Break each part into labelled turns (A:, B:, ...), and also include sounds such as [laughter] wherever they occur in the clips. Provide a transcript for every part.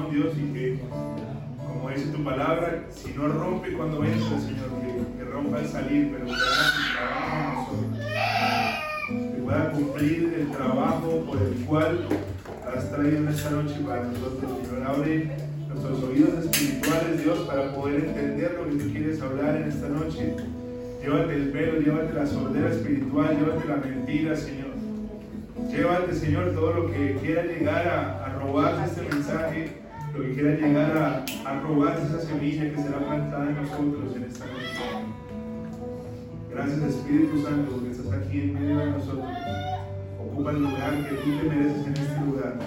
A: Dios, y que, como dice tu palabra, si no rompe cuando entra, Señor, que, rompa al salir, pero que haga su trabajo en nosotros. Que pueda cumplir el trabajo por el cual has traído en esta noche para nosotros, Señor. Abre nuestros oídos espirituales, Dios, para poder entender lo que tú quieres hablar en esta noche. Llévate el velo, llévate la sordera espiritual, llévate la mentira, Señor. Llévate, Señor, todo lo que quiera llegar a, a robarse este mensaje, lo que quiera llegar a, robarse esa semilla que será plantada en nosotros en esta noche. Gracias, Espíritu Santo, porque estás aquí en medio de nosotros. Ocupa el lugar que tú te mereces en este lugar.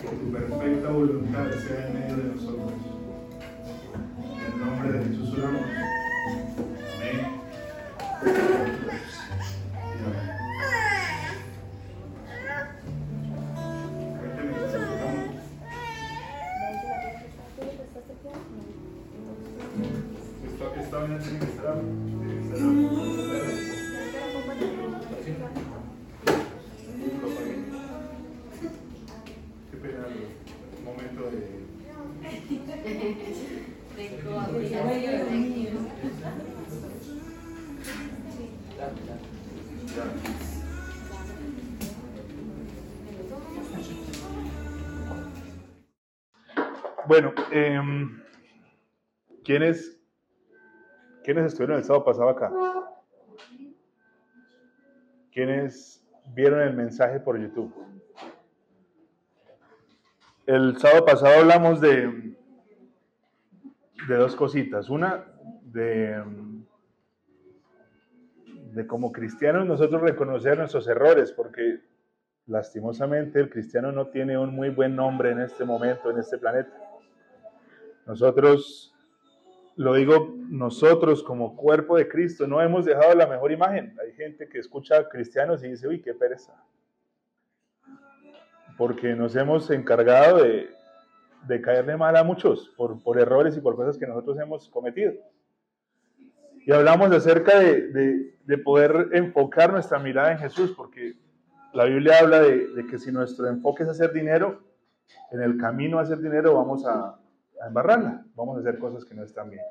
A: Que tu perfecta voluntad sea en medio de nosotros. En el nombre de Jesús oramos. Amén. ¿Quiénes, ¿quiénes estuvieron el sábado pasado acá? ¿Quiénes vieron el mensaje por YouTube? El sábado pasado hablamos de, de dos cositas. Una, de, de como cristianos nosotros reconocer nuestros errores, porque lastimosamente el cristiano no tiene un muy buen nombre en este momento, en este planeta. Nosotros, lo digo nosotros como cuerpo de Cristo, no hemos dejado la mejor imagen. Hay gente que escucha a cristianos y dice, uy, qué pereza. Porque nos hemos encargado de, de caerle mal a muchos por, por errores y por cosas que nosotros hemos cometido. Y hablamos acerca de, de, de poder enfocar nuestra mirada en Jesús, porque la Biblia habla de, de que si nuestro enfoque es hacer dinero, en el camino a hacer dinero vamos a, embarrarla, vamos a hacer cosas que no están bien.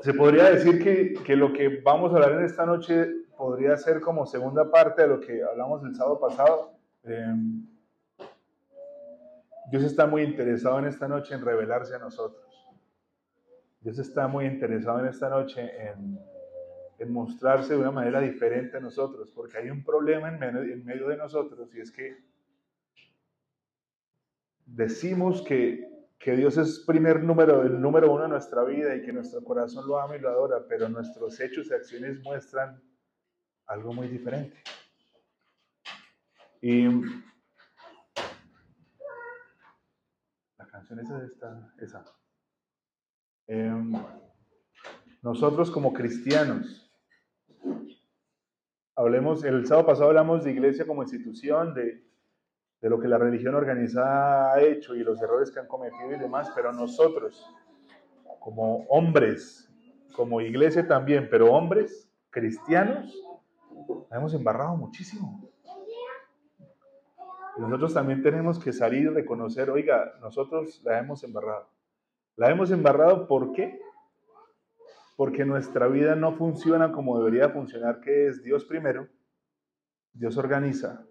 A: Se podría decir que, que, lo que vamos a hablar en esta noche podría ser como segunda parte de lo que hablamos el sábado pasado. Eh, Dios está muy interesado en esta noche en revelarse a nosotros. Dios está muy interesado en esta noche en, en mostrarse de una manera diferente a nosotros, porque hay un problema en medio de nosotros y es que decimos que, que Dios es primer número, el número uno en nuestra vida y que nuestro corazón lo ama y lo adora, pero nuestros hechos y acciones muestran algo muy diferente. Y la canción esa está, esa. Eh, nosotros como cristianos, hablemos, el sábado pasado hablamos de iglesia como institución, de, de lo que la religión organizada ha hecho y los errores que han cometido y demás, pero nosotros, como hombres, como iglesia también, pero hombres cristianos, la hemos embarrado muchísimo. Nosotros también tenemos que salir y reconocer, oiga, nosotros la hemos embarrado. La hemos embarrado, ¿por qué? Porque nuestra vida no funciona como debería funcionar, que es Dios primero, Dios organiza,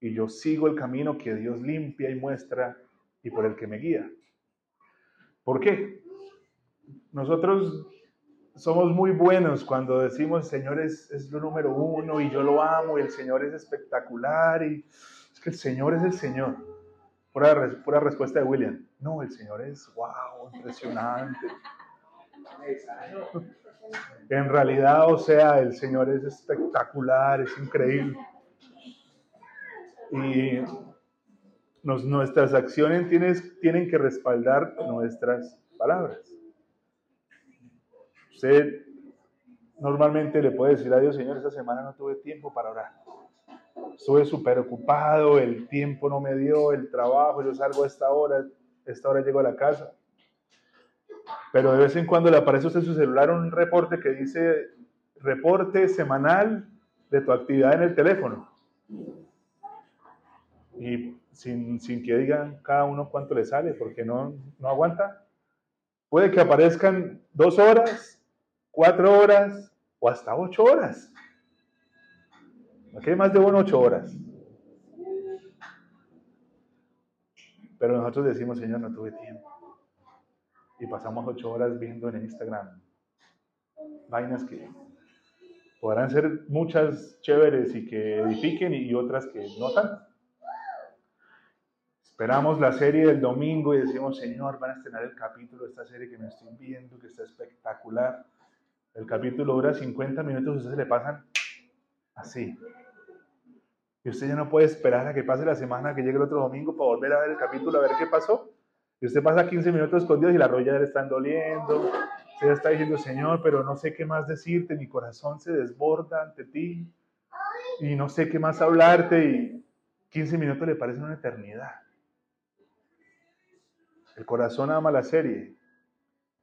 A: y yo sigo el camino que Dios limpia y muestra y por el que me guía. ¿Por qué? Nosotros somos muy buenos cuando decimos, Señor es, es, lo número uno y yo lo amo y el Señor es espectacular y es que el Señor es el Señor. Pura, pura respuesta de William. No, el Señor es, wow, impresionante. En realidad, o sea, el Señor es espectacular, es increíble. Y nos, nuestras acciones tienes, tienen que respaldar nuestras palabras. Usted normalmente le puede decir a Dios, Señor, esta semana no tuve tiempo para orar. Estuve súper ocupado, el tiempo no me dio, el trabajo, yo salgo a esta hora, a esta hora llego a la casa. Pero de vez en cuando le aparece a usted en su celular un reporte que dice, reporte semanal de tu actividad en el teléfono. Y sin, sin que digan cada uno cuánto le sale, porque no, no aguanta. Puede que aparezcan dos horas, cuatro horas o hasta ocho horas. Aquí hay más de una ocho horas. Pero nosotros decimos, Señor, no tuve tiempo. Y pasamos ocho horas viendo en Instagram vainas que podrán ser muchas chéveres y que edifiquen y otras que no tanto. Esperamos la serie del domingo y decimos, Señor, van a estrenar el capítulo de esta serie que me estoy viendo, que está espectacular. El capítulo dura 50 minutos, y ustedes le pasan así. Y usted ya no puede esperar a que pase la semana, que llegue el otro domingo para volver a ver el capítulo, a ver qué pasó. Y usted pasa 15 minutos con Dios y la rodilla le están doliendo. Usted ya está diciendo, Señor, pero no sé qué más decirte, mi corazón se desborda ante ti. Y no sé qué más hablarte y 15 minutos le parecen una eternidad. El corazón ama la serie,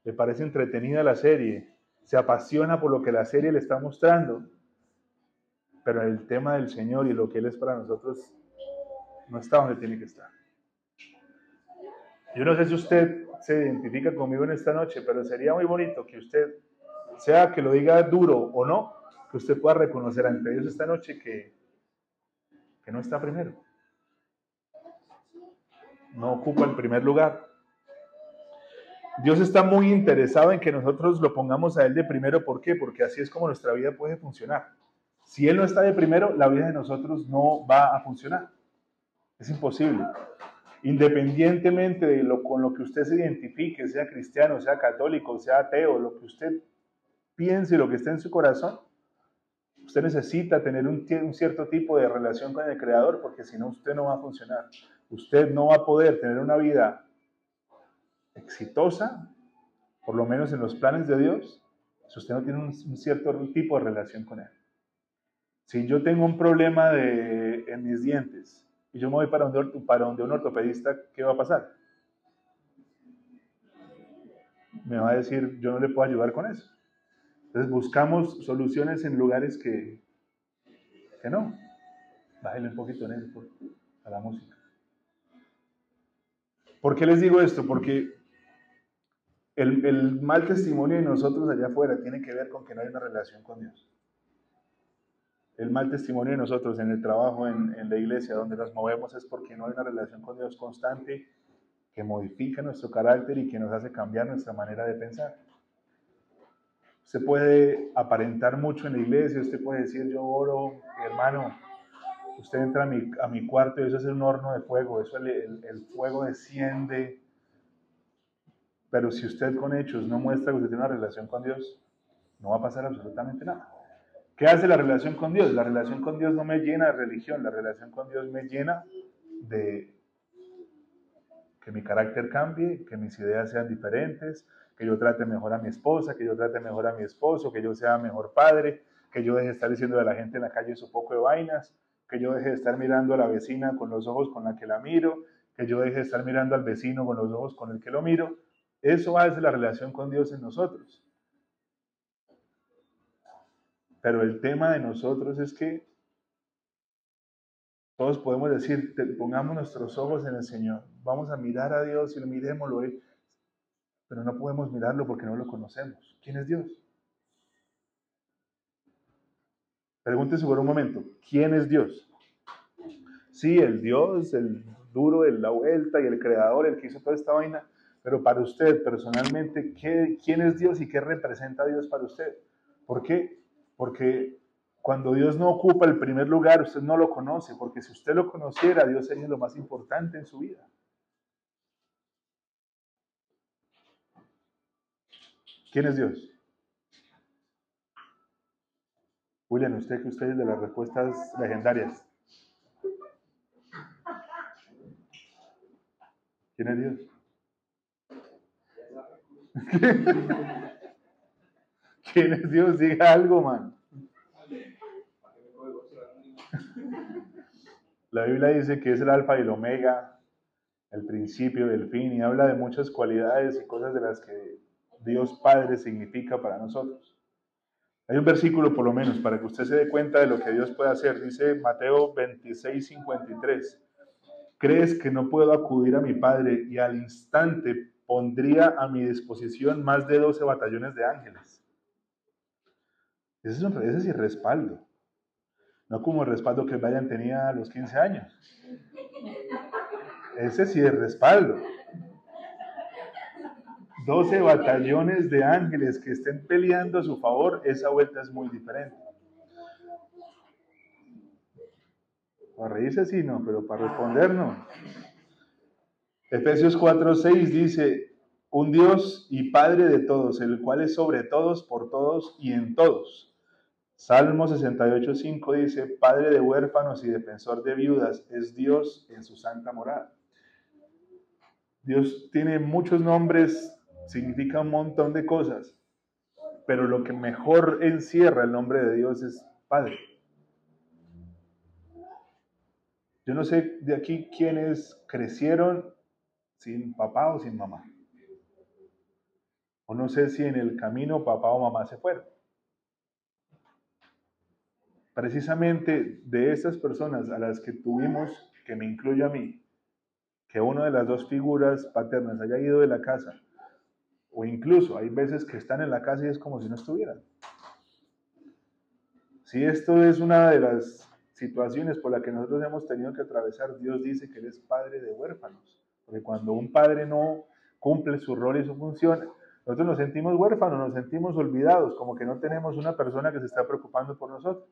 A: le parece entretenida la serie, se apasiona por lo que la serie le está mostrando, pero el tema del Señor y lo que Él es para nosotros no está donde tiene que estar. Yo no sé si usted se identifica conmigo en esta noche, pero sería muy bonito que usted, sea que lo diga duro o no, que usted pueda reconocer ante Dios esta noche que, que no está primero. No ocupa el primer lugar. Dios está muy interesado en que nosotros lo pongamos a Él de primero. ¿Por qué? Porque así es como nuestra vida puede funcionar. Si Él no está de primero, la vida de nosotros no va a funcionar. Es imposible. Independientemente de lo con lo que usted se identifique, sea cristiano, sea católico, sea ateo, lo que usted piense, lo que esté en su corazón, usted necesita tener un cierto tipo de relación con el Creador, porque si no, usted no va a funcionar. Usted no va a poder tener una vida exitosa, por lo menos en los planes de Dios, si usted no tiene un, cierto tipo de relación con Él. Si yo tengo un problema de, en mis dientes y yo me voy para donde, para un ortopedista, ¿qué va a pasar? Me va a decir, yo no le puedo ayudar con eso. Entonces buscamos soluciones en lugares que, que no. Bájale un poquito en eso a la música. ¿Por qué les digo esto? Porque el, mal testimonio de nosotros allá afuera tiene que ver con que no hay una relación con Dios. El mal testimonio de nosotros en el trabajo, en, la iglesia, donde nos movemos, es porque no hay una relación con Dios constante que modifica nuestro carácter y que nos hace cambiar nuestra manera de pensar. Usted puede aparentar mucho en la iglesia, usted puede decir, yo oro, hermano, usted entra a mi, cuarto y eso es un horno de fuego, eso el fuego desciende, pero si usted con hechos no muestra que usted tiene una relación con Dios, no va a pasar absolutamente nada. ¿Qué hace la relación con Dios? La relación con Dios no me llena de religión, la relación con Dios me llena de que mi carácter cambie, que mis ideas sean diferentes, que yo trate mejor a mi esposa, que yo trate mejor a mi esposo, que yo sea mejor padre, que yo deje de estar diciendo a la gente en la calle su poco de vainas, que yo deje de estar mirando a la vecina con los ojos con la que la miro, que yo deje de estar mirando al vecino con los ojos con el que lo miro, eso hace la relación con Dios en nosotros. Pero el tema de nosotros es que todos podemos decir, pongamos nuestros ojos en el Señor, vamos a mirar a Dios y lo miremoslo, pero no podemos mirarlo porque no lo conocemos. ¿Quién es Dios? Pregúntese por un momento, ¿quién es Dios? Sí, el Dios, el duro de la vuelta y el creador, el que hizo toda esta vaina, pero para usted personalmente, ¿qué, ¿quién es Dios y qué representa Dios para usted? ¿Por qué? Porque cuando Dios no ocupa el primer lugar, usted no lo conoce, porque si usted lo conociera, Dios sería lo más importante en su vida. ¿Quién es Dios? William, usted que usted es de las respuestas legendarias. ¿Quién es Dios? [laughs] ¿Quién es Dios? Diga algo, man. La Biblia dice que es el alfa y el omega, el principio del fin, y habla de muchas cualidades y cosas de las que Dios Padre significa para nosotros. Hay un versículo por lo menos para que usted se dé cuenta de lo que Dios puede hacer. Dice Mateo 26, 53. ¿Crees que no puedo acudir a mi Padre y al instante pondría a mi disposición más de 12 batallones de ángeles? Ese es, un, ese sí respaldo. No como el respaldo que Brian tenía a los 15 años. Ese sí es respaldo. 12 batallones de ángeles que estén peleando a su favor, esa vuelta es muy diferente. Para reírse sí, no, pero para responder no. Efesios 4:6 dice, un Dios y Padre de todos, el cual es sobre todos, por todos y en todos. Salmo 68:5 dice, Padre de huérfanos y defensor de viudas, es Dios en su santa morada. Dios tiene muchos nombres significa un montón de cosas, pero lo que mejor encierra el nombre de Dios es Padre. Yo no sé de aquí quiénes crecieron sin papá o sin mamá. O no sé si en el camino papá o mamá se fueron. Precisamente de esas personas a las que tuvimos, que me incluye a mí, que una de las dos figuras paternas haya ido de la casa o incluso hay veces que están en la casa y es como si no estuvieran. Si esto es una de las situaciones por las que nosotros hemos tenido que atravesar, Dios dice que Él es padre de huérfanos. Porque cuando un padre no cumple su rol y su función, nosotros nos sentimos huérfanos, nos sentimos olvidados, como que no tenemos una persona que se está preocupando por nosotros.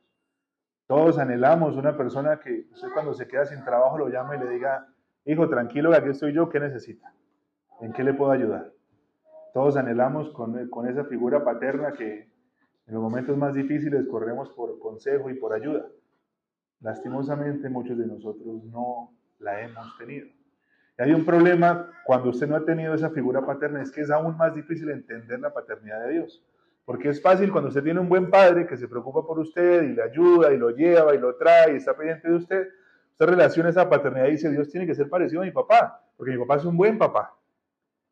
A: Todos anhelamos una persona que usted cuando se queda sin trabajo lo llama y le diga, hijo, tranquilo, aquí estoy yo, ¿qué necesita? ¿En qué le puedo ayudar? Todos anhelamos con, con esa figura paterna que en los momentos más difíciles corremos por consejo y por ayuda. Lastimosamente muchos de nosotros no la hemos tenido. Y hay un problema cuando usted no ha tenido esa figura paterna, es que es aún más difícil entender la paternidad de Dios. Porque es fácil cuando usted tiene un buen padre que se preocupa por usted y le ayuda y lo lleva y lo trae y está pendiente de usted, usted relaciona esa paternidad y dice, Dios tiene que ser parecido a mi papá, porque mi papá es un buen papá.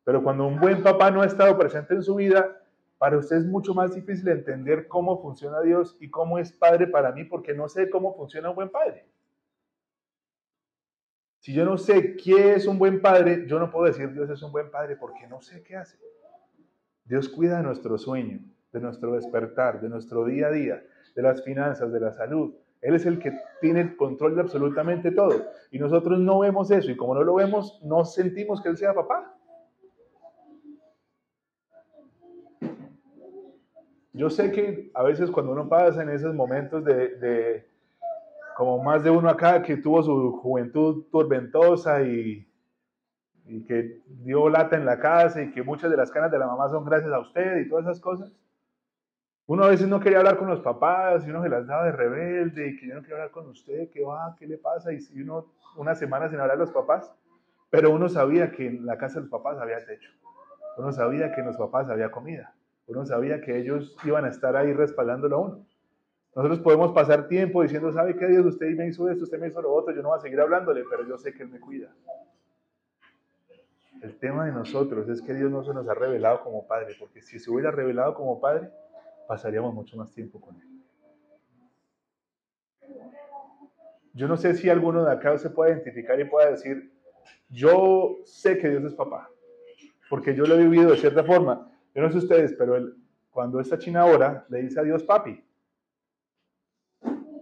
A: Pero cuando un buen papá no ha estado presente en su vida, para usted es mucho más difícil entender cómo funciona Dios y cómo es padre para mí, porque no sé cómo funciona un buen padre. Si yo no sé qué es un buen padre, yo no puedo decir Dios es un buen padre porque no sé qué hace. Dios cuida de nuestro sueño, de nuestro despertar, de nuestro día a día, de las finanzas, de la salud. Él es el que tiene el control de absolutamente todo. Y nosotros no vemos eso. Y como no lo vemos, no sentimos que Él sea papá. Yo sé que a veces cuando uno pasa en esos momentos de, como más de uno acá que tuvo su juventud tormentosa y, que dio lata en la casa y que muchas de las canas de la mamá son gracias a usted y todas esas cosas. Uno a veces no quería hablar con los papás y uno se las daba de rebelde y que yo no quiero hablar con usted, ¿qué va? ¿Qué le pasa? Y si uno una semana sin hablar a los papás, pero uno sabía que en la casa de los papás había techo, uno sabía que en los papás había comida, uno sabía que ellos iban a estar ahí respaldándolo a uno. Nosotros podemos pasar tiempo diciendo, ¿sabe qué Dios? Usted me hizo esto, usted me hizo lo otro, yo no voy a seguir hablándole, pero yo sé que Él me cuida. El tema de nosotros es que Dios no se nos ha revelado como Padre, porque si se hubiera revelado como Padre, pasaríamos mucho más tiempo con Él. Yo no sé si alguno de acá se puede identificar y pueda decir, yo sé que Dios es papá, porque yo lo he vivido de cierta forma. Yo no sé ustedes, pero cuando esta china ahora le dice a Dios papi,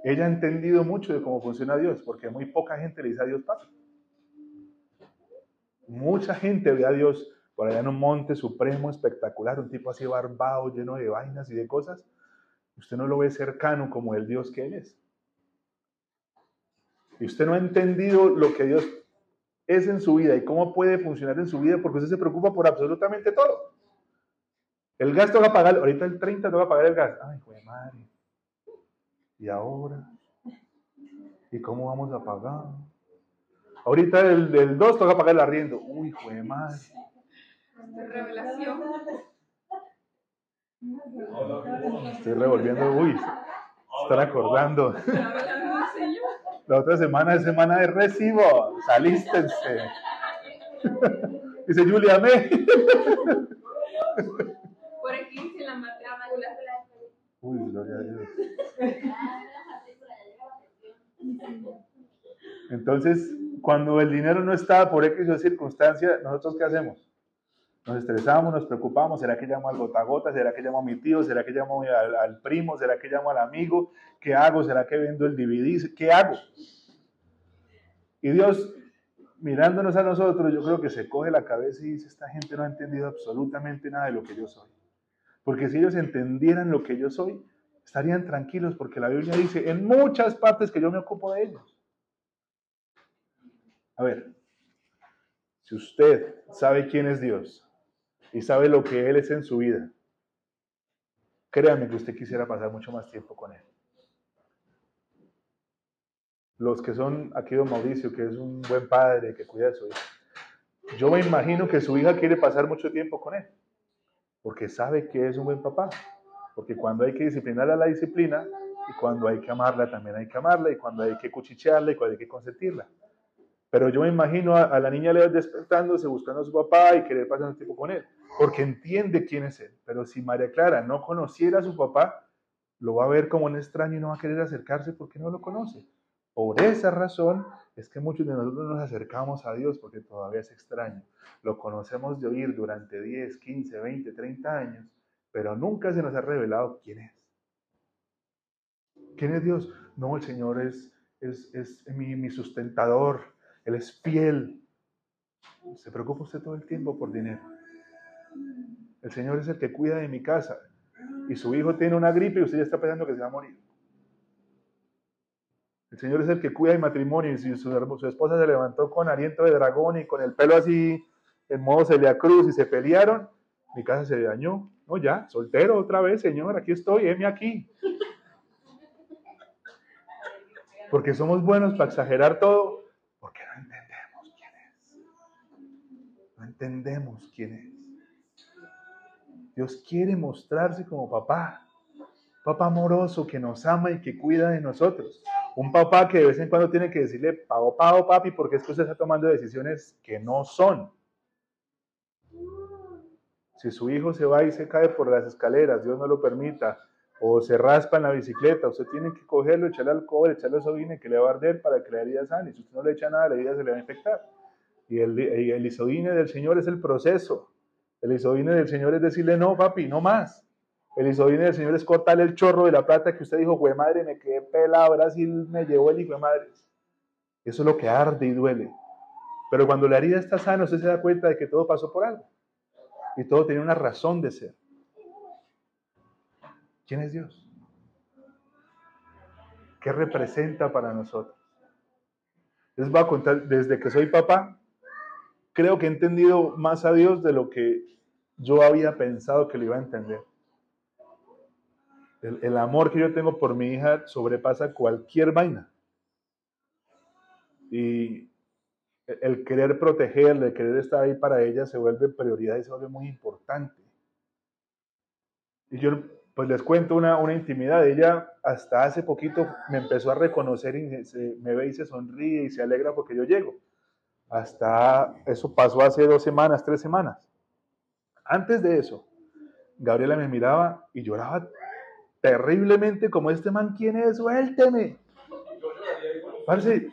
A: ella ha entendido mucho de cómo funciona Dios, porque muy poca gente le dice a Dios papi. Mucha gente ve a Dios por allá en un monte supremo, espectacular, un tipo así barbado, lleno de vainas y de cosas. Usted no lo ve cercano como el Dios que Él es. Y usted no ha entendido lo que Dios es en su vida y cómo puede funcionar en su vida porque usted se preocupa por absolutamente todo. El gas va a pagar, ahorita el 30 va a pagar el gas. Ay, joder, madre. ¿Y ahora? ¿Y cómo vamos a pagar? Ahorita el, del 2 toca pagar el arriendo. Uy, joder, madre. Revelación. Estoy revolviendo, uy, están acordando. La otra semana es semana de recibo, salístense. Dice Julia, me.
B: Por aquí se la matrícula.
A: Uy, gloria a Dios. Entonces, cuando el dinero no está por X o circunstancia, ¿nosotros qué hacemos? Nos estresamos, nos preocupamos, ¿será que llamo al gota gota? ¿Será que llamo a mi tío? ¿Será que llamo al, al primo? ¿Será que llamo al amigo? ¿Qué hago? ¿Será que vendo el DVD? ¿Qué hago? Y Dios, mirándonos a nosotros, yo creo que se coge la cabeza y dice, esta gente no ha entendido absolutamente nada de lo que yo soy. Porque si ellos entendieran lo que yo soy, estarían tranquilos porque la Biblia dice en muchas partes que yo me ocupo de ellos. A ver, si usted sabe quién es Dios y sabe lo que Él es en su vida, créame que usted quisiera pasar mucho más tiempo con Él. Los que son aquí don Mauricio, que es un buen padre, que cuida de su hija, yo me imagino que su hija quiere pasar mucho tiempo con Él, porque sabe que es un buen papá, porque cuando hay que disciplinarla, la disciplina, y cuando hay que amarla, también hay que amarla, y cuando hay que cuchichearla, y cuando hay que consentirla. Pero yo me imagino a, la niña le despertándose, buscando a su papá y querer pasar un tiempo con él, porque entiende quién es él. Pero si María Clara no conociera a su papá, lo va a ver como un extraño y no va a querer acercarse porque no lo conoce. Por esa razón es que muchos de nosotros nos acercamos a Dios porque todavía es extraño. Lo conocemos de oír durante 10, 15, 20, 30 años, pero nunca se nos ha revelado quién es. ¿Quién es Dios? No, el Señor es, es, es mi sustentador, él es fiel. Se preocupa usted todo el tiempo por dinero. El Señor es el que cuida de mi casa. Y su hijo tiene una gripe y usted ya está pensando que se va a morir. El Señor es el que cuida de matrimonio. Y si su, esposa se levantó con aliento de dragón y con el pelo así en modo Celia Cruz y se pelearon, mi casa se dañó. No, ya, soltero otra vez, Señor, aquí estoy, heme aquí. Porque somos buenos para exagerar todo porque no entendemos quién es. No entendemos quién es. Dios quiere mostrarse como papá. Papá amoroso que nos ama y que cuida de nosotros. Un papá que de vez en cuando tiene que decirle, pago, pago, papi, porque es que usted está tomando decisiones que no son. Si su hijo se va y se cae por las escaleras, Dios no lo permita, o se raspa en la bicicleta, usted tiene que cogerlo, echarle alcohol, echarle isodine que le va a arder para que la herida sane. Si usted no le echa nada, la herida se le va a infectar. Y el, el isodine del Señor es el proceso. El isodine del Señor es decirle, no, papi, no más. El isodine del Señor es cortarle el chorro de la plata que usted dijo, güey madre, me quedé pelado, ahora sí me llevó el hijo de madre. Eso es lo que arde y duele. Pero cuando la herida está sana, usted se da cuenta de que todo pasó por algo. Y todo tiene una razón de ser. ¿Quién es Dios? ¿Qué representa para nosotros? Les voy a contar, desde que soy papá, creo que he entendido más a Dios de lo que yo había pensado que lo iba a entender. El, amor que yo tengo por mi hija sobrepasa cualquier vaina. Y el querer protegerla, el querer estar ahí para ella se vuelve prioridad y se vuelve muy importante. Y yo pues les cuento una, una intimidad. Ella hasta hace poquito me empezó a reconocer y me ve y se sonríe y se alegra porque yo llego. Hasta eso pasó hace dos semanas, tres semanas. Antes de eso, Gabriela me miraba y lloraba terriblemente como este man, ¿quién es? Suélteme. Parce,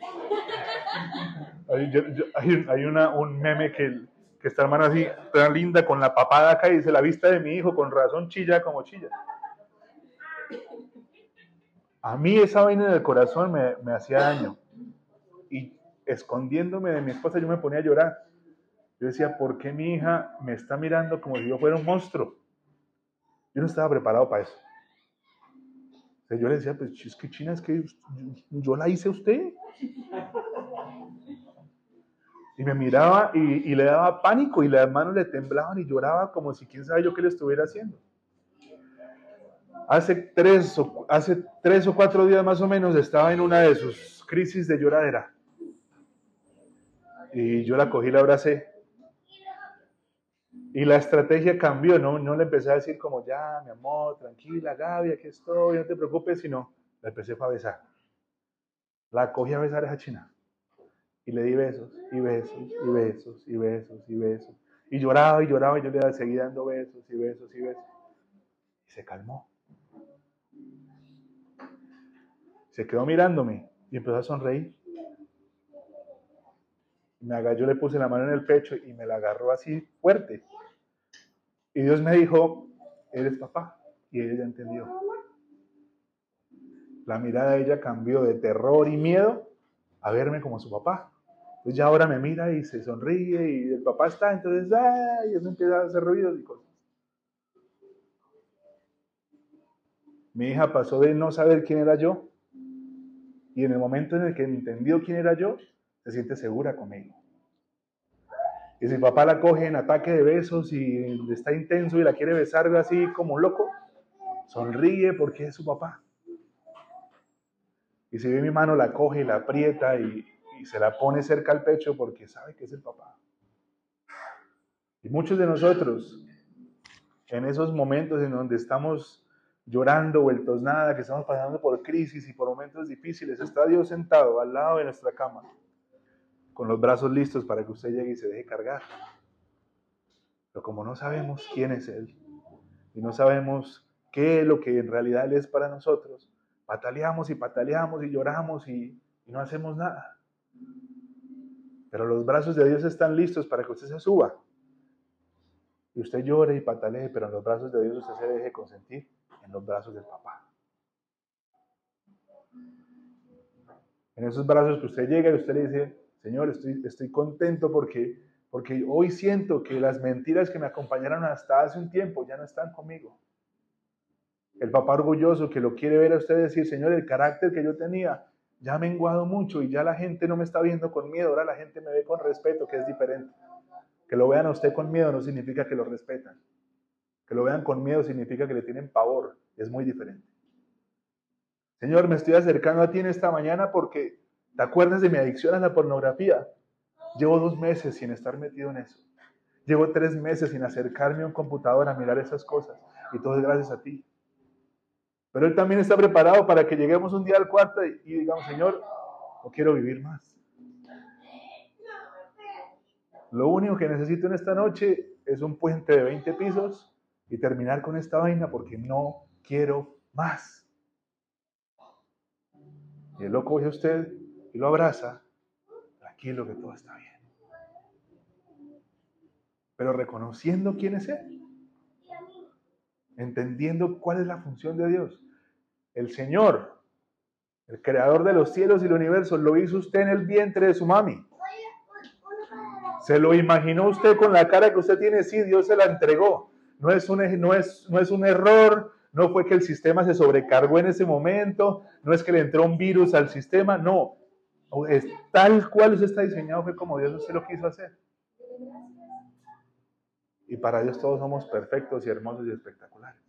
A: hay, una, un meme que, que está hermana así, tan linda, con la papada acá y dice, la vista de mi hijo, con razón chilla como chilla. A mí esa vaina en el corazón me, me hacía daño. Y escondiéndome de mi esposa yo me ponía a llorar. Yo decía, ¿por qué mi hija me está mirando como si yo fuera un monstruo? Yo no estaba preparado para eso. yo le decía, pues es que China, es que yo la hice a usted. Y me miraba y, le daba pánico y las manos le temblaban y lloraba como si quién sabe yo qué le estuviera haciendo. Hace tres, hace tres o cuatro días más o menos estaba en una de sus crisis de lloradera. Y yo la cogí, la abracé. Y la estrategia cambió, no, no le empecé a decir como, ya, mi amor, tranquila, Gaby, aquí estoy, no te preocupes, sino la empecé a besar. La cogí a besar a esa china. Y le di besos, y besos, y besos, y besos, y besos. Y lloraba y lloraba y yo le seguía dando besos y besos y besos. Y se calmó. Se quedó mirándome y empezó a sonreír. Me yo le puse la mano en el pecho y me la agarró así fuerte. Y Dios me dijo, eres papá. Y ella entendió. La mirada de ella cambió de terror y miedo a verme como su papá. Entonces ya ahora me mira y se sonríe y el papá está, entonces, ¡ay! Y eso empieza a hacer ruidos y cosas. Mi hija pasó de no saber quién era yo y en el momento en el que entendió quién era yo, se siente segura conmigo. Y si papá la coge en ataque de besos y está intenso y la quiere besar así como un loco, sonríe porque es su papá. Y si ve mi mano, la coge y la aprieta y, y se la pone cerca al pecho porque sabe que es el papá. Y muchos de nosotros, en esos momentos en donde estamos llorando, vueltos nada, que estamos pasando por crisis y por momentos difíciles, está Dios sentado al lado de nuestra cama, con los brazos listos para que usted llegue y se deje cargar. Pero como no sabemos quién es Él y no sabemos qué es lo que en realidad Él es para nosotros, pataleamos y pataleamos y lloramos y, y no hacemos nada. Pero los brazos de Dios están listos para que usted se suba. Y usted llore y patalee, pero en los brazos de Dios usted se deje consentir en los brazos del papá. En esos brazos que usted llega y usted le dice, Señor, estoy, estoy contento porque, porque hoy siento que las mentiras que me acompañaron hasta hace un tiempo ya no están conmigo. El papá orgulloso que lo quiere ver a usted decir, Señor, el carácter que yo tenía ya ha menguado mucho y ya la gente no me está viendo con miedo, ahora la gente me ve con respeto, que es diferente. Que lo vean a usted con miedo no significa que lo respetan. Que lo vean con miedo significa que le tienen pavor. Es muy diferente. Señor, me estoy acercando a ti en esta mañana porque te acuerdas de mi adicción a la pornografía. Llevo dos meses sin estar metido en eso. Llevo tres meses sin acercarme a un computador a mirar esas cosas. Y todo es gracias a ti. Pero Él también está preparado para que lleguemos un día al cuarto y, digamos, Señor, no quiero vivir más. Lo único que necesito en esta noche es un puente de 20 pisos y terminar con esta vaina porque no quiero más. Y él lo coge a usted y lo abraza, tranquilo que todo está bien. Pero reconociendo quién es Él, entendiendo cuál es la función de Dios. El Señor, el creador de los cielos y el universo, lo hizo usted en el vientre de su mami. ¿Se lo imaginó usted con la cara que usted tiene? Sí, Dios se la entregó. No es, un, no, es, no es un error, no fue que el sistema se sobrecargó en ese momento, no es que le entró un virus al sistema, no. Es tal cual usted está diseñado, fue como Dios usted lo quiso hacer. Y para Dios todos somos perfectos y hermosos y espectaculares.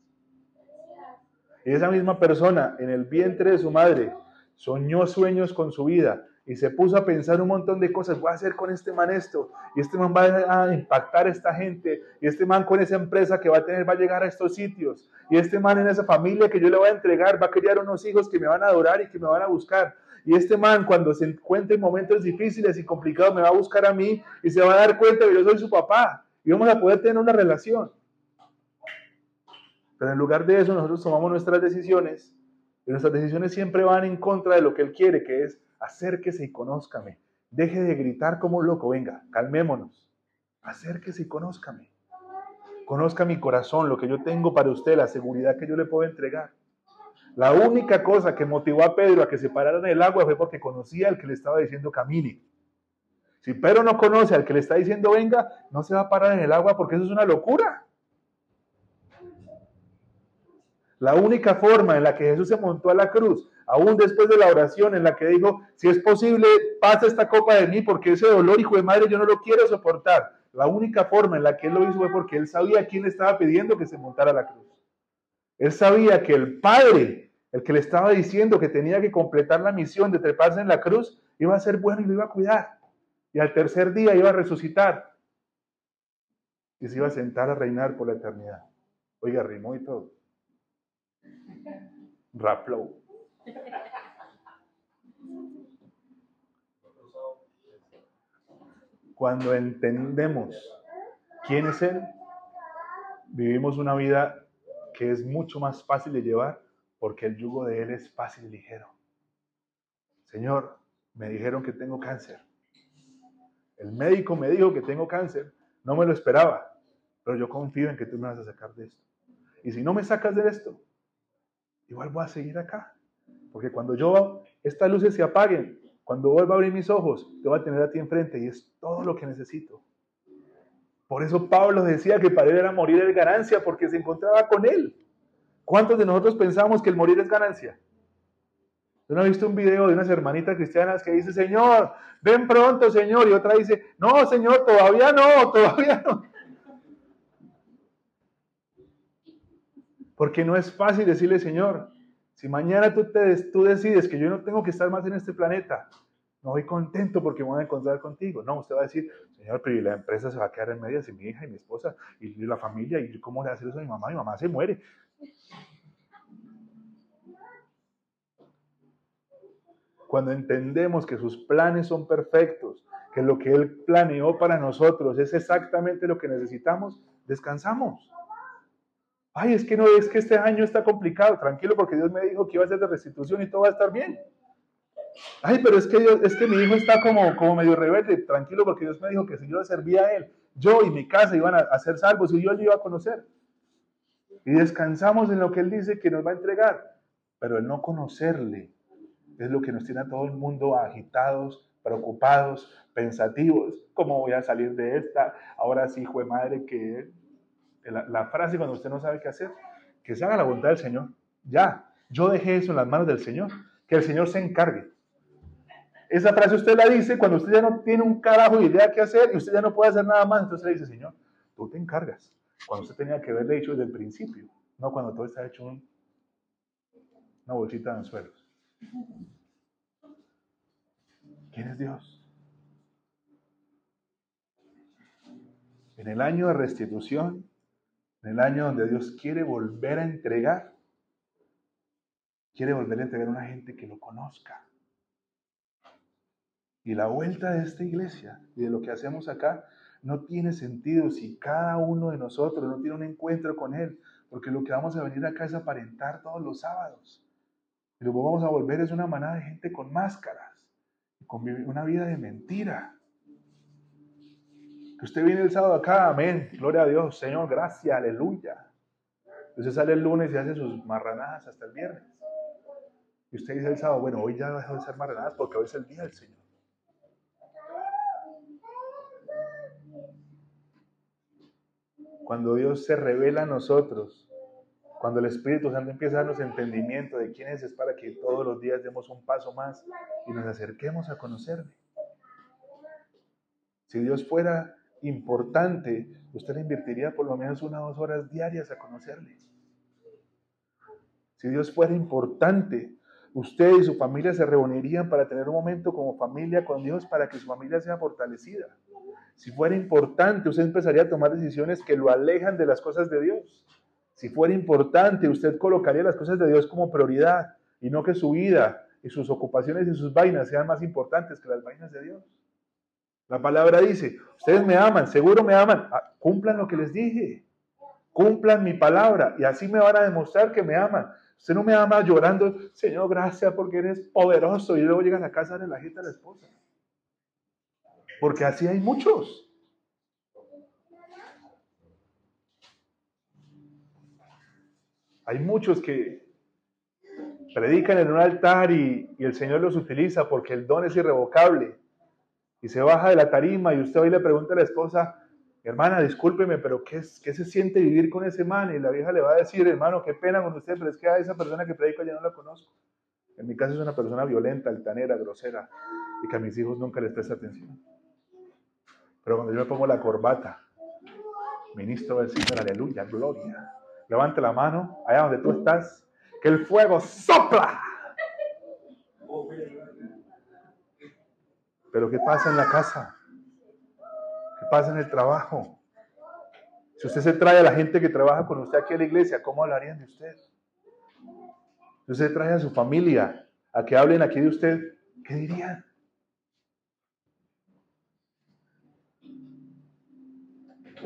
A: Y esa misma persona en el vientre de su madre soñó sueños con su vida, y se puso a pensar un montón de cosas, voy a hacer con este man esto, y este man va a impactar a esta gente, y este man con esa empresa que va a tener va a llegar a estos sitios, y este man en esa familia que yo le voy a entregar va a criar unos hijos que me van a adorar y que me van a buscar. Y este man cuando se encuentre en momentos difíciles y complicados me va a buscar a mí y se va a dar cuenta que yo soy su papá y vamos a poder tener una relación. Pero en lugar de eso nosotros tomamos nuestras decisiones y nuestras decisiones siempre van en contra de lo que él quiere, que es acérquese y conózcame. Deje de gritar como un loco, venga, calmémonos. Acérquese y conózcame. Conozca mi corazón, lo que yo tengo para usted, la seguridad que yo le puedo entregar. La única cosa que motivó a Pedro a que se parara en el agua fue porque conocía al que le estaba diciendo camine. Si Pedro no conoce al que le está diciendo venga, no se va a parar en el agua porque eso es una locura. La única forma en la que Jesús se montó a la cruz aún después de la oración en la que dijo, si es posible, pasa esta copa de mí porque ese dolor, hijo de madre, yo no lo quiero soportar. La única forma en la que él lo hizo fue porque él sabía a quién le estaba pidiendo que se montara a la cruz. Él sabía que el Padre, el que le estaba diciendo que tenía que completar la misión de treparse en la cruz, iba a ser bueno y lo iba a cuidar. Y al tercer día iba a resucitar. y se iba a sentar a reinar por la eternidad. Oiga, rimó y todo. Raplow. Cuando entendemos quién es Él, vivimos una vida que es mucho más fácil de llevar porque el yugo de Él es fácil y ligero. Señor, me dijeron que tengo cáncer. El médico me dijo que tengo cáncer. No me lo esperaba, pero yo confío en que tú me vas a sacar de esto. Y si no me sacas de esto, igual voy a seguir acá. Porque cuando yo, estas luces se apaguen, cuando vuelva a abrir mis ojos, te voy a tener a ti enfrente y es todo lo que necesito. Por eso Pablo decía que para él era morir es ganancia porque se encontraba con él. ¿Cuántos de nosotros pensamos que el morir es ganancia? Yo no he visto un video de unas hermanitas cristianas que dice, Señor, ven pronto, Señor. Y otra dice, no, Señor, todavía no, todavía no. Porque no es fácil decirle, Señor, si mañana tú, te, tú decides que yo no tengo que estar más en este planeta, no voy contento porque me voy a encontrar contigo. No, usted va a decir, Señor, pero la empresa se va a quedar en medias y mi hija y mi esposa y la familia, ¿y cómo le hacer eso a mi mamá? Mi mamá se muere. Cuando entendemos que sus planes son perfectos, que lo que Él planeó para nosotros es exactamente lo que necesitamos, descansamos. Ay, es que no, es que este año está complicado. Tranquilo, porque Dios me dijo que iba a ser de restitución y todo va a estar bien. Ay, pero es que, Dios, es que mi hijo está como, como medio rebelde. Tranquilo, porque Dios me dijo que si yo le servía a él, yo y mi casa iban a, a ser salvos y yo le iba a conocer. Y descansamos en lo que Él dice que nos va a entregar. Pero el no conocerle es lo que nos tiene a todo el mundo agitados, preocupados, pensativos. ¿Cómo voy a salir de esta? Ahora sí, hijo de madre, que la, frase cuando usted no sabe qué hacer, que se haga la voluntad del Señor. Ya, yo dejé eso en las manos del Señor, que el Señor se encargue. Esa frase usted la dice cuando usted ya no tiene un carajo de idea qué hacer y usted ya no puede hacer nada más, entonces le dice, Señor, tú te encargas. Cuando usted tenía que haberle dicho desde el principio, no cuando todo está hecho un, una bolsita de anzuelos. ¿Quién es Dios? En el año de restitución, en el año donde Dios quiere volver a entregar, quiere volver a entregar a una gente que lo conozca. Y la vuelta de esta iglesia y de lo que hacemos acá no tiene sentido si cada uno de nosotros no tiene un encuentro con Él, porque lo que vamos a venir acá es aparentar todos los sábados. Y lo que vamos a volver es una manada de gente con máscaras, con una vida de mentira. Que usted viene el sábado acá, amén, gloria a Dios, Señor, gracias, aleluya. Usted sale el lunes y hace sus marranadas hasta el viernes. Y usted dice el sábado, bueno, hoy ya dejó de ser marranadas porque hoy es el día del Señor. Cuando Dios se revela a nosotros, cuando el Espíritu Santo empieza a darnos entendimiento de quién es, es para que todos los días demos un paso más y nos acerquemos a conocerle. Si Dios fuera importante, usted le invertiría por lo menos una o dos horas diarias a conocerle. Si Dios fuera importante, usted y su familia se reunirían para tener un momento como familia con Dios para que su familia sea fortalecida. Si fuera importante, usted empezaría a tomar decisiones que lo alejan de las cosas de Dios. Si fuera importante, usted colocaría las cosas de Dios como prioridad y no que su vida y sus ocupaciones y sus vainas sean más importantes que las vainas de Dios. La palabra dice, ustedes me aman, seguro me aman, ah, cumplan lo que les dije, cumplan mi palabra y así me van a demostrar que me aman. Usted no me ama llorando, Señor, gracias porque eres poderoso y luego llega a casa de la gente a la esposa. Porque así hay muchos. Hay muchos que predican en un altar y, el Señor los utiliza porque el don es irrevocable y se baja de la tarima y usted hoy le pregunta a la esposa, hermana, discúlpeme, pero ¿qué, ¿qué, se siente vivir con ese man? Y la vieja le va a decir, hermano, qué pena con usted, pero es que a esa persona que predica ya no la conozco. En mi caso es una persona violenta, altanera, grosera, y que a mis hijos nunca les presta atención. Pero cuando yo me pongo la corbata, ministro del Señor, aleluya, gloria. Levante la mano, allá donde tú estás, que el fuego sopla Pero ¿qué pasa en la casa? ¿Qué pasa en el trabajo? Si usted se trae a la gente que trabaja con usted aquí a la iglesia, ¿cómo hablarían de usted? Si usted trae a su familia a que hablen aquí de usted, ¿qué dirían?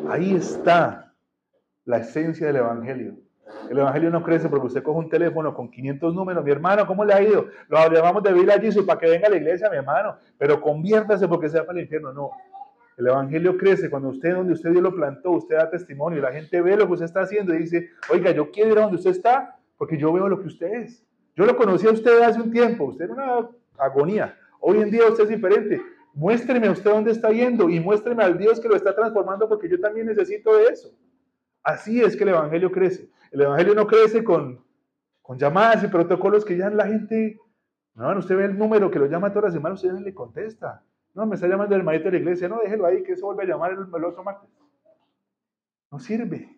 A: Ahí está la esencia del Evangelio. El Evangelio no crece porque usted coge un teléfono con 500 números. Mi hermano, ¿cómo le ha ido? Lo llamamos de Villa Jesus para que venga a la iglesia, mi hermano. Pero conviértase porque sea para el infierno. No. El Evangelio crece cuando usted, donde usted Dios lo plantó, usted da testimonio y la gente ve lo que usted está haciendo y dice, oiga, yo quiero ir a donde usted está porque yo veo lo que usted es. Yo lo conocí a usted hace un tiempo. Usted era una agonía. Hoy en día usted es diferente. Muéstreme a usted dónde está yendo y muéstreme al Dios que lo está transformando porque yo también necesito de eso. Así es que el Evangelio crece. El Evangelio no crece con, con llamadas y protocolos que ya la gente, no, usted ve el número que lo llama todas las semanas, usted le contesta. No, me está llamando el hermanito de la iglesia, no, déjelo ahí que se vuelve a llamar el otro martes. No sirve.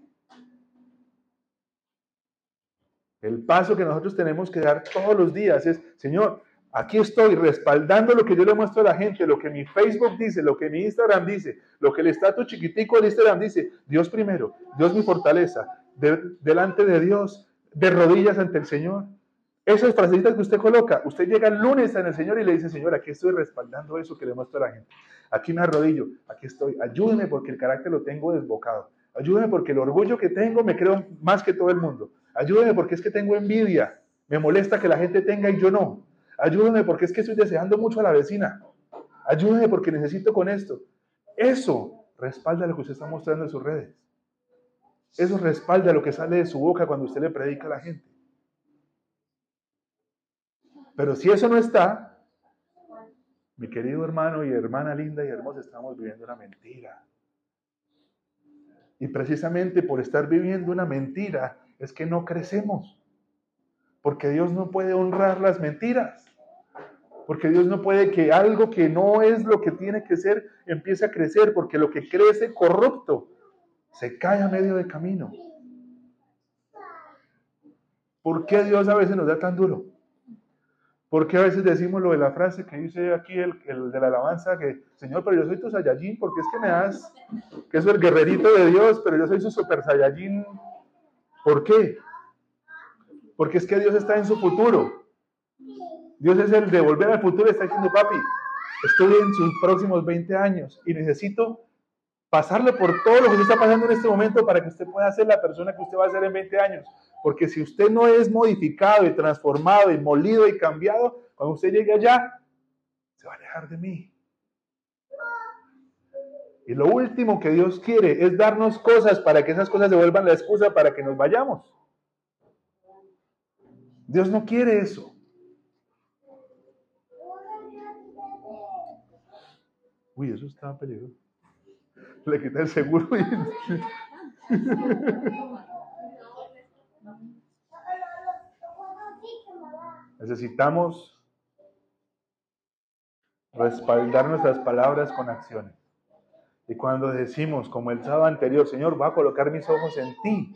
A: El paso que nosotros tenemos que dar todos los días es, Señor, Aquí estoy respaldando lo que yo le muestro a la gente, lo que mi Facebook dice, lo que mi Instagram dice, lo que el estatus chiquitico de Instagram dice. Dios primero, Dios mi fortaleza, delante de Dios, de rodillas ante el Señor. Esas frasecitas que usted coloca, usted llega el lunes en el Señor y le dice, Señor, aquí estoy respaldando eso que le muestro a la gente. Aquí me arrodillo, aquí estoy. Ayúdeme porque el carácter lo tengo desbocado. Ayúdeme porque el orgullo que tengo me creo más que todo el mundo. Ayúdeme porque es que tengo envidia. Me molesta que la gente tenga y yo no. Ayúdame porque es que estoy deseando mucho a la vecina. Ayúdame porque necesito con esto. Eso respalda lo que usted está mostrando en sus redes. Eso respalda lo que sale de su boca cuando usted le predica a la gente. Pero si eso no está, mi querido hermano y hermana linda y hermosa, estamos viviendo una mentira. Y precisamente por estar viviendo una mentira es que no crecemos. Porque Dios no puede honrar las mentiras. Porque Dios no puede que algo que no es lo que tiene que ser empiece a crecer, porque lo que crece corrupto se cae a medio de camino. ¿Por qué Dios a veces nos da tan duro? ¿Por qué a veces decimos lo de la frase que dice aquí el, de la alabanza, que Señor, pero yo soy tu Saiyajin, porque es que me das, que es el guerrerito de Dios, pero yo soy su super Saiyajin? ¿Por qué? Porque es que Dios está en su futuro. Dios es el de volver al futuro, está diciendo, papi, estoy en sus próximos 20 años y necesito pasarle por todo lo que está pasando en este momento para que usted pueda ser la persona que usted va a ser en 20 años. Porque si usted no es modificado y transformado y molido y cambiado, cuando usted llegue allá, se va a alejar de mí. Y lo último que Dios quiere es darnos cosas para que esas cosas se vuelvan la excusa para que nos vayamos. Dios no quiere eso. Uy, eso está peligroso. Le quita el seguro. Necesitamos respaldar nuestras palabras con acciones. Y cuando decimos, como el sábado anterior, Señor, voy a colocar mis ojos en ti,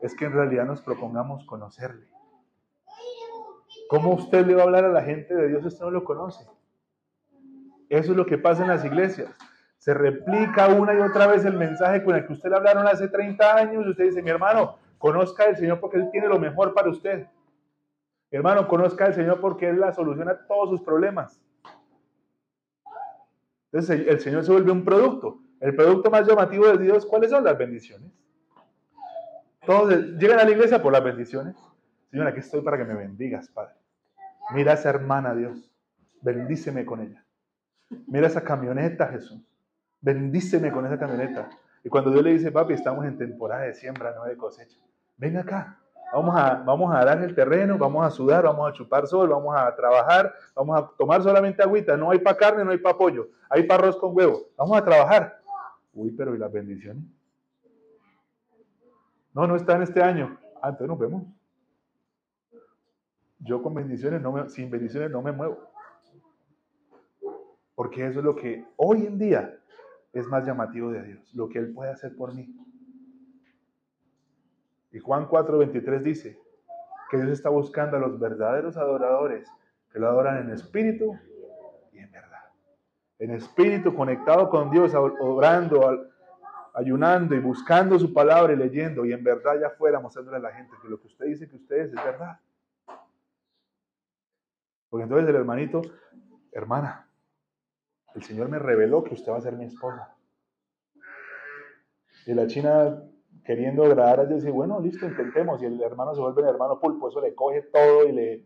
A: es que en realidad nos propongamos conocerle. ¿Cómo usted le va a hablar a la gente de Dios usted no lo conoce? Eso es lo que pasa en las iglesias. Se replica una y otra vez el mensaje con el que usted le hablaron hace 30 años usted dice, mi hermano, conozca al Señor porque Él tiene lo mejor para usted. Hermano, conozca al Señor porque Él la soluciona todos sus problemas. Entonces el Señor se vuelve un producto. El producto más llamativo de Dios, ¿cuáles son las bendiciones? Todos llegan a la iglesia por las bendiciones. Señor, aquí estoy para que me bendigas, Padre. Mira a esa hermana, Dios. Bendíceme con ella. Mira esa camioneta, Jesús. Bendíceme con esa camioneta. Y cuando Dios le dice, papi, estamos en temporada de siembra, no de cosecha. Ven acá. Vamos a, vamos a dar el terreno, vamos a sudar, vamos a chupar sol, vamos a trabajar, vamos a tomar solamente agüita. No hay para carne, no hay para pollo. Hay para arroz con huevo. Vamos a trabajar. Uy, pero ¿y las bendiciones? No, no está en este año. Ah, entonces nos vemos. Yo con bendiciones, no me, sin bendiciones no me muevo. Porque eso es lo que hoy en día es más llamativo de Dios, lo que Él puede hacer por mí. Y Juan 4:23 dice que Dios está buscando a los verdaderos adoradores que lo adoran en espíritu y en verdad. En espíritu, conectado con Dios, orando, ayunando y buscando su palabra y leyendo y en verdad ya fuera mostrándole a la gente que lo que usted dice que usted es es verdad. Porque entonces el hermanito, hermana, el Señor me reveló que usted va a ser mi esposa. Y la china queriendo agradar a Dios dice, bueno, listo, intentemos. Y el hermano se vuelve el hermano pulpo, eso le coge todo y le...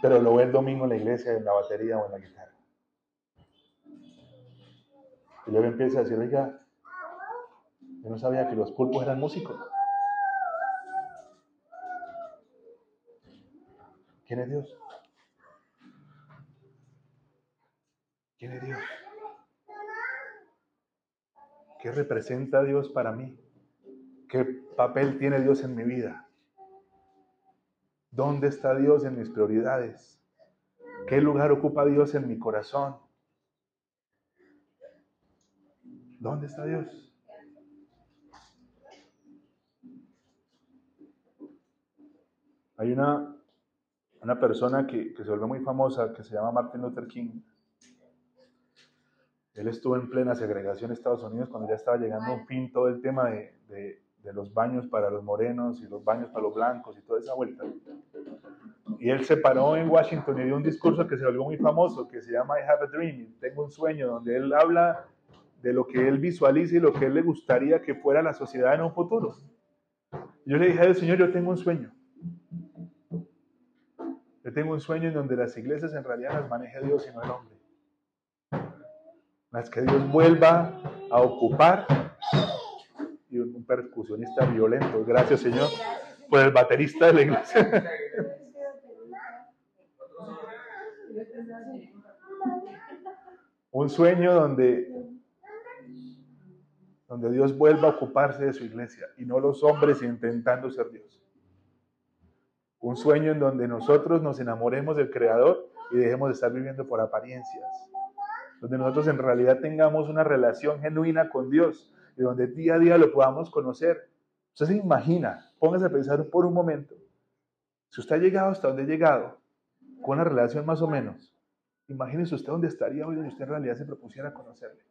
A: Pero lo ve el domingo en la iglesia, en la batería o en la guitarra. Y luego empieza a decir, oiga, yo no sabía que los pulpos eran músicos. ¿Quién es Dios? ¿Quién es Dios? ¿Qué representa Dios para mí? ¿Qué papel tiene Dios en mi vida? ¿Dónde está Dios en mis prioridades? ¿Qué lugar ocupa Dios en mi corazón? ¿Dónde está Dios? Hay una, una persona que, que se volvió muy famosa que se llama Martin Luther King. Él estuvo en plena segregación en Estados Unidos cuando ya estaba llegando a un fin todo el tema de, de, de, los baños para los morenos y los baños para los blancos y toda esa vuelta. Y él se paró en Washington y dio un discurso que se volvió muy famoso, que se llama I Have a Dream, tengo un sueño, donde él habla de lo que él visualiza y lo que él le gustaría que fuera la sociedad en un futuro. Yo le dije al Señor, yo tengo un sueño. Yo tengo un sueño en donde las iglesias en realidad las maneje Dios y no el hombre. Las que Dios vuelva a ocupar y un percusionista violento. Gracias Señor por el baterista de la iglesia. [laughs] un sueño donde donde Dios vuelva a ocuparse de su iglesia y no los hombres intentando ser Dios. Un sueño en donde nosotros nos enamoremos del Creador y dejemos de estar viviendo por apariencias. Donde nosotros en realidad tengamos una relación genuina con Dios y donde día a día lo podamos conocer. Usted se imagina, póngase a pensar por un momento. Si usted ha llegado hasta donde ha llegado, con una relación más o menos, imagínese usted dónde estaría hoy donde usted en realidad se propusiera conocerle.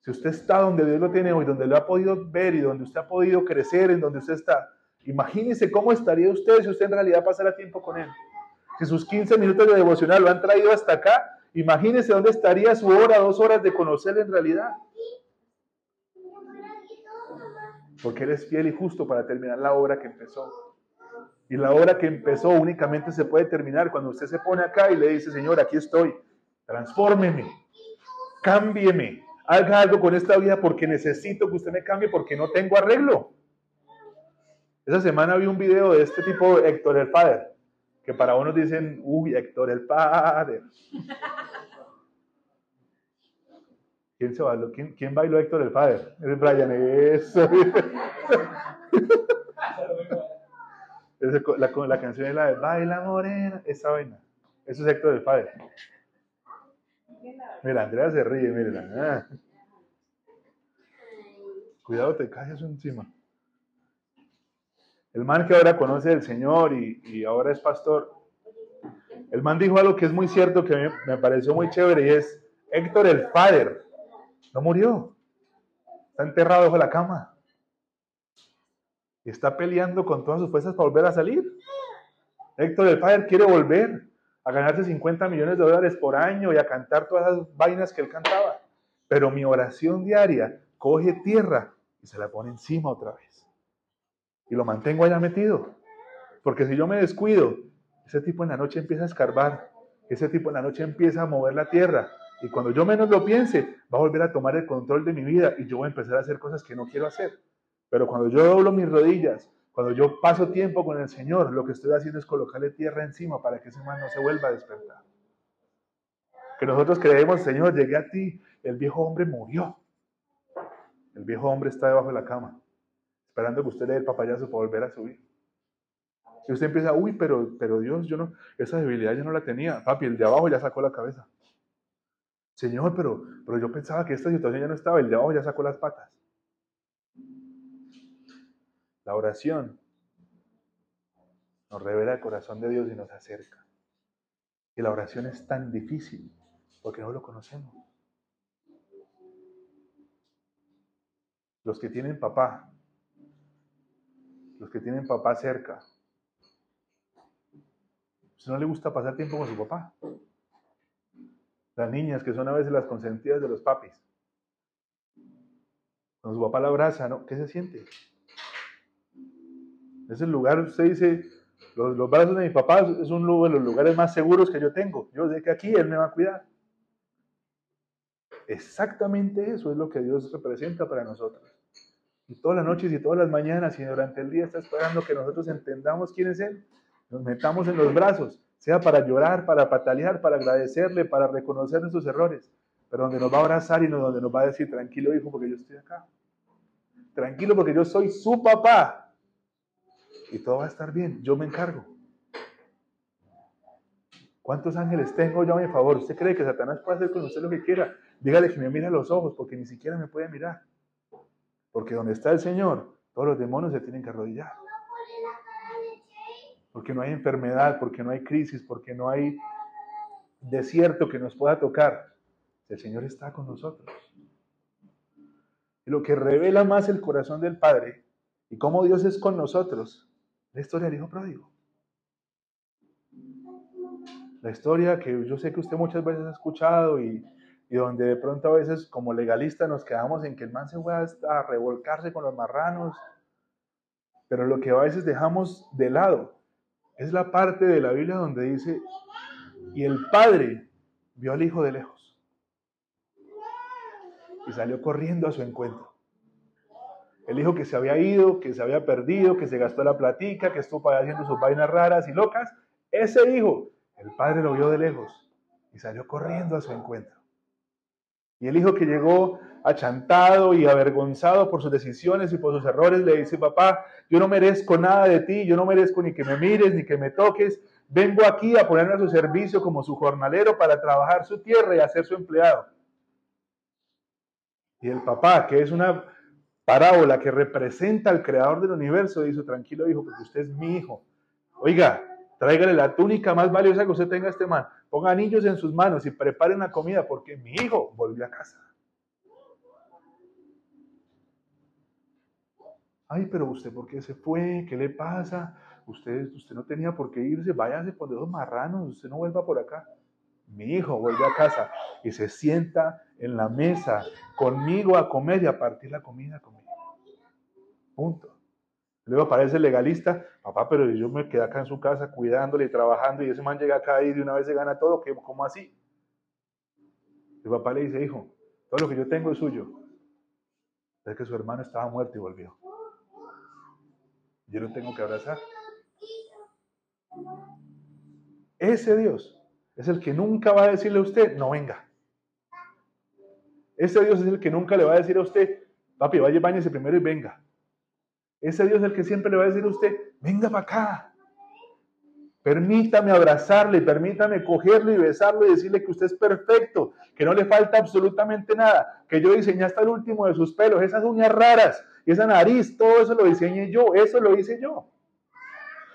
A: Si usted está donde Dios lo tiene hoy, donde lo ha podido ver y donde usted ha podido crecer, en donde usted está, imagínese cómo estaría usted si usted en realidad pasara tiempo con Él. Si sus 15 minutos de devocional lo han traído hasta acá, imagínese dónde estaría su hora, dos horas de conocerle en realidad. Porque Él es fiel y justo para terminar la obra que empezó. Y la obra que empezó únicamente se puede terminar cuando usted se pone acá y le dice, Señor, aquí estoy, transfórmeme, cámbieme, haga algo con esta vida porque necesito que usted me cambie porque no tengo arreglo. Esa semana vi un video de este tipo, Héctor el Padre, que para unos dicen, uy, Héctor el Padre. ¿Quién, bailó? ¿Quién, ¿Quién bailó Héctor el Padre? Es Brian, eso. la, la, canción es la de Baila Morena, esa vaina. Eso es Héctor el Padre. Mira, Andrea se ríe, mira. Ah. Cuidado, te caes encima. El man que ahora conoce al Señor y, ahora es pastor, el man dijo algo que es muy cierto, que me, me pareció muy chévere, y es, Héctor el Father no murió, está enterrado bajo la cama. Y está peleando con todas sus fuerzas para volver a salir. Héctor el Father quiere volver a ganarse 50 millones de dólares por año y a cantar todas esas vainas que él cantaba. Pero mi oración diaria coge tierra y se la pone encima otra vez. Y lo mantengo allá metido. Porque si yo me descuido, ese tipo en la noche empieza a escarbar. Ese tipo en la noche empieza a mover la tierra. Y cuando yo menos lo piense, va a volver a tomar el control de mi vida y yo voy a empezar a hacer cosas que no quiero hacer. Pero cuando yo doblo mis rodillas, cuando yo paso tiempo con el Señor, lo que estoy haciendo es colocarle tierra encima para que ese mal no se vuelva a despertar. Que nosotros creemos, Señor, llegué a ti, el viejo hombre murió. El viejo hombre está debajo de la cama, esperando que usted le dé el papayazo para volver a subir. Y usted empieza, uy, pero, pero Dios, yo no, esa debilidad yo no la tenía. Papi, el de abajo ya sacó la cabeza. Señor, pero, pero yo pensaba que esta situación ya no estaba, el de abajo ya sacó las patas. La oración nos revela el corazón de Dios y nos acerca. Y la oración es tan difícil Porque no lo conocemos. Los que tienen papá, los que tienen papá cerca, si no le gusta pasar tiempo con su papá. Las niñas que son a veces las consentidas de los papis. Cuando su papá la abraza, ¿no? ¿Qué se siente? Es el lugar, usted dice, los, los brazos de mi papá es uno de los lugares más seguros que yo tengo. Yo sé que aquí Él me va a cuidar. Exactamente eso es lo que Dios representa para nosotros. Y todas las noches y todas las mañanas y durante el día está esperando que nosotros entendamos quién es Él. Nos metamos en los brazos, sea para llorar, para patalear, para agradecerle, para reconocer nuestros errores, pero donde nos va a abrazar y donde nos va a decir, tranquilo hijo, porque yo estoy acá. Tranquilo porque yo soy su papá y todo va a estar bien, yo me encargo. ¿Cuántos ángeles tengo yo a mi favor? ¿Usted cree que Satanás puede hacer con usted lo que quiera? Dígale que me mire a los ojos, porque ni siquiera me puede mirar. Porque donde está el Señor, todos los demonios se tienen que arrodillar. Porque no hay enfermedad, porque no hay crisis, porque no hay desierto que nos pueda tocar. El Señor está con nosotros. Lo que revela más el corazón del Padre y cómo Dios es con nosotros la historia del hijo pródigo. La historia que yo sé que usted muchas veces ha escuchado y, donde de pronto a veces como legalista nos quedamos en que el man se fue a revolcarse con los marranos, pero lo que a veces dejamos de lado es la parte de la Biblia donde dice, y el padre vio al hijo de lejos y salió corriendo a su encuentro. El hijo que se había ido, que se había perdido, que se gastó la platica, que estuvo haciendo sus vainas raras y locas, ese hijo, el padre lo vio de lejos y salió corriendo a su encuentro. Y el hijo que llegó achantado y avergonzado por sus decisiones y por sus errores, le dice, papá, yo no merezco nada de ti, yo no merezco ni que me mires, ni que me toques, vengo aquí a ponerme a su servicio como su jornalero para trabajar su tierra y hacer su empleado. Y el papá, que es una parábola que representa al creador del universo, dice, tranquilo hijo, porque usted es mi hijo. Oiga, tráigale la túnica más valiosa que usted tenga a este man, ponga anillos en sus manos y preparen la comida, porque mi hijo volvió a casa. Ay, pero usted, ¿por qué se fue? ¿Qué le pasa? Usted, usted no tenía por qué irse, váyase por esos marranos, usted no vuelva por acá. Mi hijo vuelve a casa y se sienta en la mesa conmigo a comer y a partir la comida conmigo. Punto. Luego aparece el legalista, papá, pero yo me quedé acá en su casa cuidándole y trabajando y ese man llega acá y de una vez se gana todo, ¿cómo así? El papá le dice, hijo, todo lo que yo tengo es suyo. Es que su hermano estaba muerto y volvió. Yo lo tengo que abrazar. Ese Dios es el que nunca va a decirle a usted, no venga. Ese Dios es el que nunca le va a decir a usted, papi, vaya, bañese primero y venga. Ese Dios es el que siempre le va a decir a usted, venga para acá. Permítame abrazarle, permítame cogerlo y besarlo y decirle que usted es perfecto, que no le falta absolutamente nada, que yo diseñé hasta el último de sus pelos, esas uñas raras y esa nariz, todo eso lo diseñé yo, eso lo hice yo.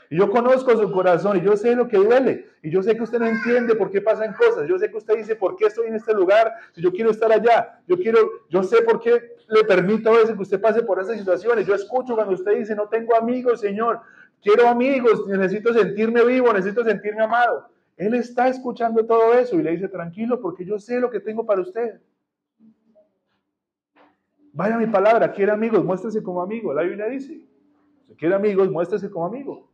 A: Y yo conozco su corazón y yo sé lo que duele. Y yo sé que usted no entiende por qué pasan cosas. Yo sé que usted dice, ¿por qué estoy en este lugar? Si yo quiero estar allá. Yo quiero, yo sé por qué le permito a veces que usted pase por esas situaciones. Yo escucho cuando usted dice, no tengo amigos, Señor. Quiero amigos, necesito sentirme vivo, necesito sentirme amado. Él está escuchando todo eso y le dice, tranquilo, porque yo sé lo que tengo para usted. Vaya mi palabra, quiere amigos, muéstrese como amigo. La Biblia dice, si quiere amigos, muéstrese como amigo.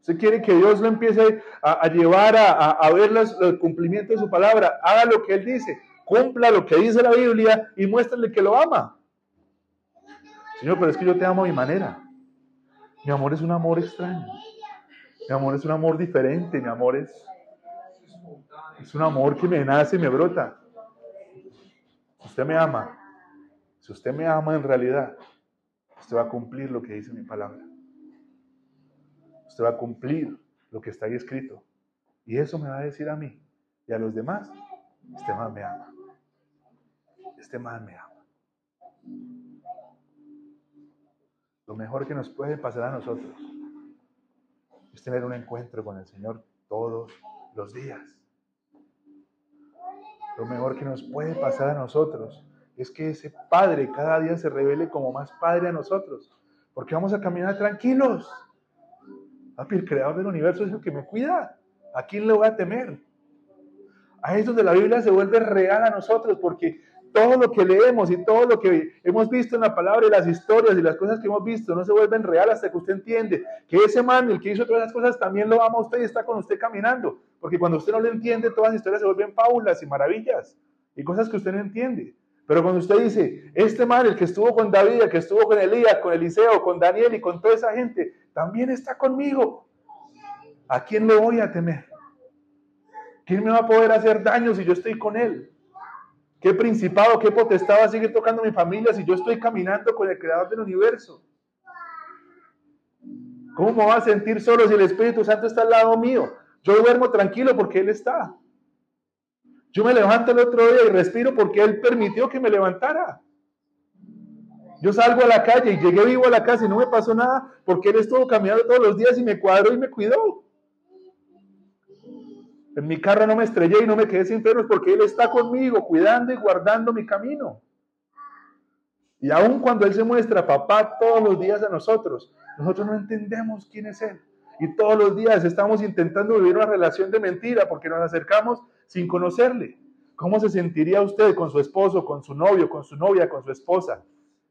A: Usted quiere que Dios lo empiece a, llevar a, ver los, el cumplimiento de su palabra. Haga lo que Él dice cumpla lo que dice la Biblia y muéstrale que lo ama. Señor, pero es que yo te amo a mi manera. Mi amor es un amor extraño. Mi amor es un amor diferente. Mi amor es, es un amor que me nace y me brota. Usted me ama, si usted me ama en realidad, usted va a cumplir lo que dice mi palabra. Usted va a cumplir lo que está ahí escrito. Y eso me va a decir a mí y a los demás, este más me ama este mal me ama. Lo mejor que nos puede pasar a nosotros es tener un encuentro con el Señor todos los días. Lo mejor que nos puede pasar a nosotros es que ese Padre cada día se revele como más Padre a nosotros. Porque vamos a caminar tranquilos. Papi, el creador del universo es el que me cuida. ¿A quién le voy a temer? Ahí es donde la Biblia se vuelve real a nosotros, porque todo lo que leemos y todo lo que hemos visto en la palabra y las historias y las cosas que hemos visto no se vuelven real hasta que usted entiende que ese man, el que hizo todas esas cosas, también lo ama a usted y está con usted caminando. Porque cuando usted no lo entiende, todas las historias se vuelven fábulas y maravillas y cosas que usted no entiende. Pero cuando usted dice, este man, el que estuvo con David, el que estuvo con Elías, con Eliseo, con Daniel y con toda esa gente, también está conmigo. ¿A quién le voy a temer? ¿Quién me va a poder hacer daño si yo estoy con él? ¿Qué principado, qué potestad va a seguir tocando mi familia si yo estoy caminando con el creador del universo? ¿Cómo me va a sentir solo si el Espíritu Santo está al lado mío? Yo duermo tranquilo porque Él está. Yo me levanto el otro día y respiro porque Él permitió que me levantara. Yo salgo a la calle y llegué vivo a la casa y no me pasó nada porque Él estuvo caminando todos los días y me cuadró y me cuidó. En mi carro no me estrellé y no me quedé sin frenos porque Él está conmigo, cuidando y guardando mi camino. Y aun cuando Él se muestra papá todos los días a nosotros, nosotros no entendemos quién es Él. Y todos los días estamos intentando vivir una relación de mentira porque nos acercamos sin conocerle. ¿Cómo se sentiría usted con su esposo, con su novio, con su novia, con su esposa?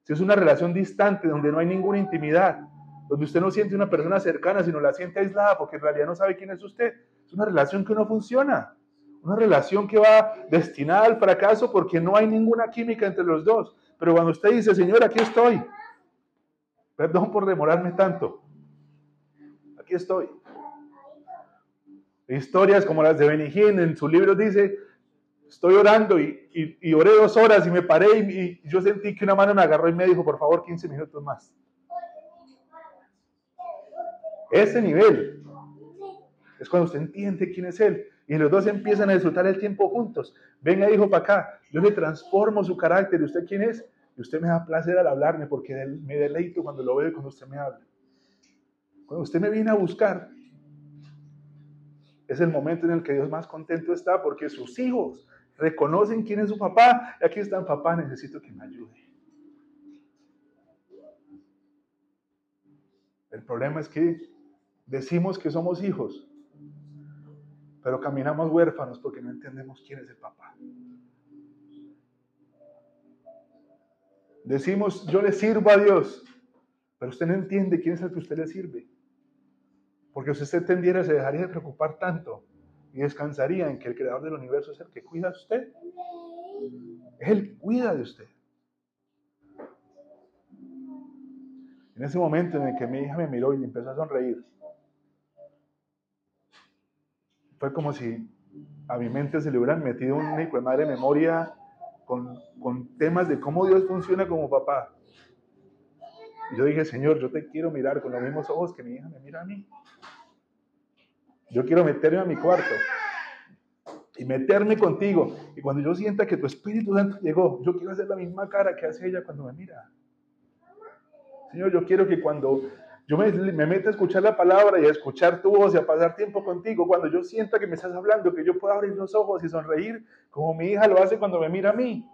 A: Si es una relación distante donde no hay ninguna intimidad, donde usted no siente una persona cercana, sino la siente aislada porque en realidad no sabe quién es usted. Es una relación que no funciona. Una relación que va destinada al fracaso porque no hay ninguna química entre los dos. Pero cuando usted dice, Señor, aquí estoy, perdón por demorarme tanto, aquí estoy. Historias como las de Benigín en su libro dice, estoy orando y, y, oré dos horas y me paré y, y yo sentí que una mano me agarró y me dijo, por favor, 15 minutos más. Ese nivel es cuando usted entiende quién es Él. Y los dos empiezan a disfrutar el tiempo juntos. Venga, hijo, para acá. Yo le transformo su carácter. ¿Y usted quién es? Y usted me da placer al hablarme porque me deleito cuando lo veo y cuando usted me habla. Cuando usted me viene a buscar, es el momento en el que Dios más contento está porque sus hijos reconocen quién es su papá. Y aquí está, papá, necesito que me ayude. El problema es que decimos que somos hijos, pero caminamos huérfanos porque no entendemos quién es el papá. Decimos, yo le sirvo a Dios, pero usted no entiende quién es el que usted le sirve. Porque si usted entendiera, se dejaría de preocupar tanto y descansaría en que el creador del universo es el que cuida de usted. Él cuida de usted. En ese momento en el que mi hija me miró y empezó a sonreír, fue como si a mi mente se le hubieran metido una hijo de madre memoria con, con temas de cómo Dios funciona como papá. Y yo dije, Señor, yo te quiero mirar con los mismos ojos que mi hija me mira a mí. Yo quiero meterme a mi cuarto y meterme contigo. Y cuando yo sienta que tu Espíritu Santo llegó, yo quiero hacer la misma cara que hace ella cuando me mira. Señor, yo quiero que cuando yo me, me meta a escuchar la palabra y a escuchar tu voz y a pasar tiempo contigo, cuando yo sienta que me estás hablando, que yo pueda abrir los ojos y sonreír como mi hija lo hace cuando me mira a mí.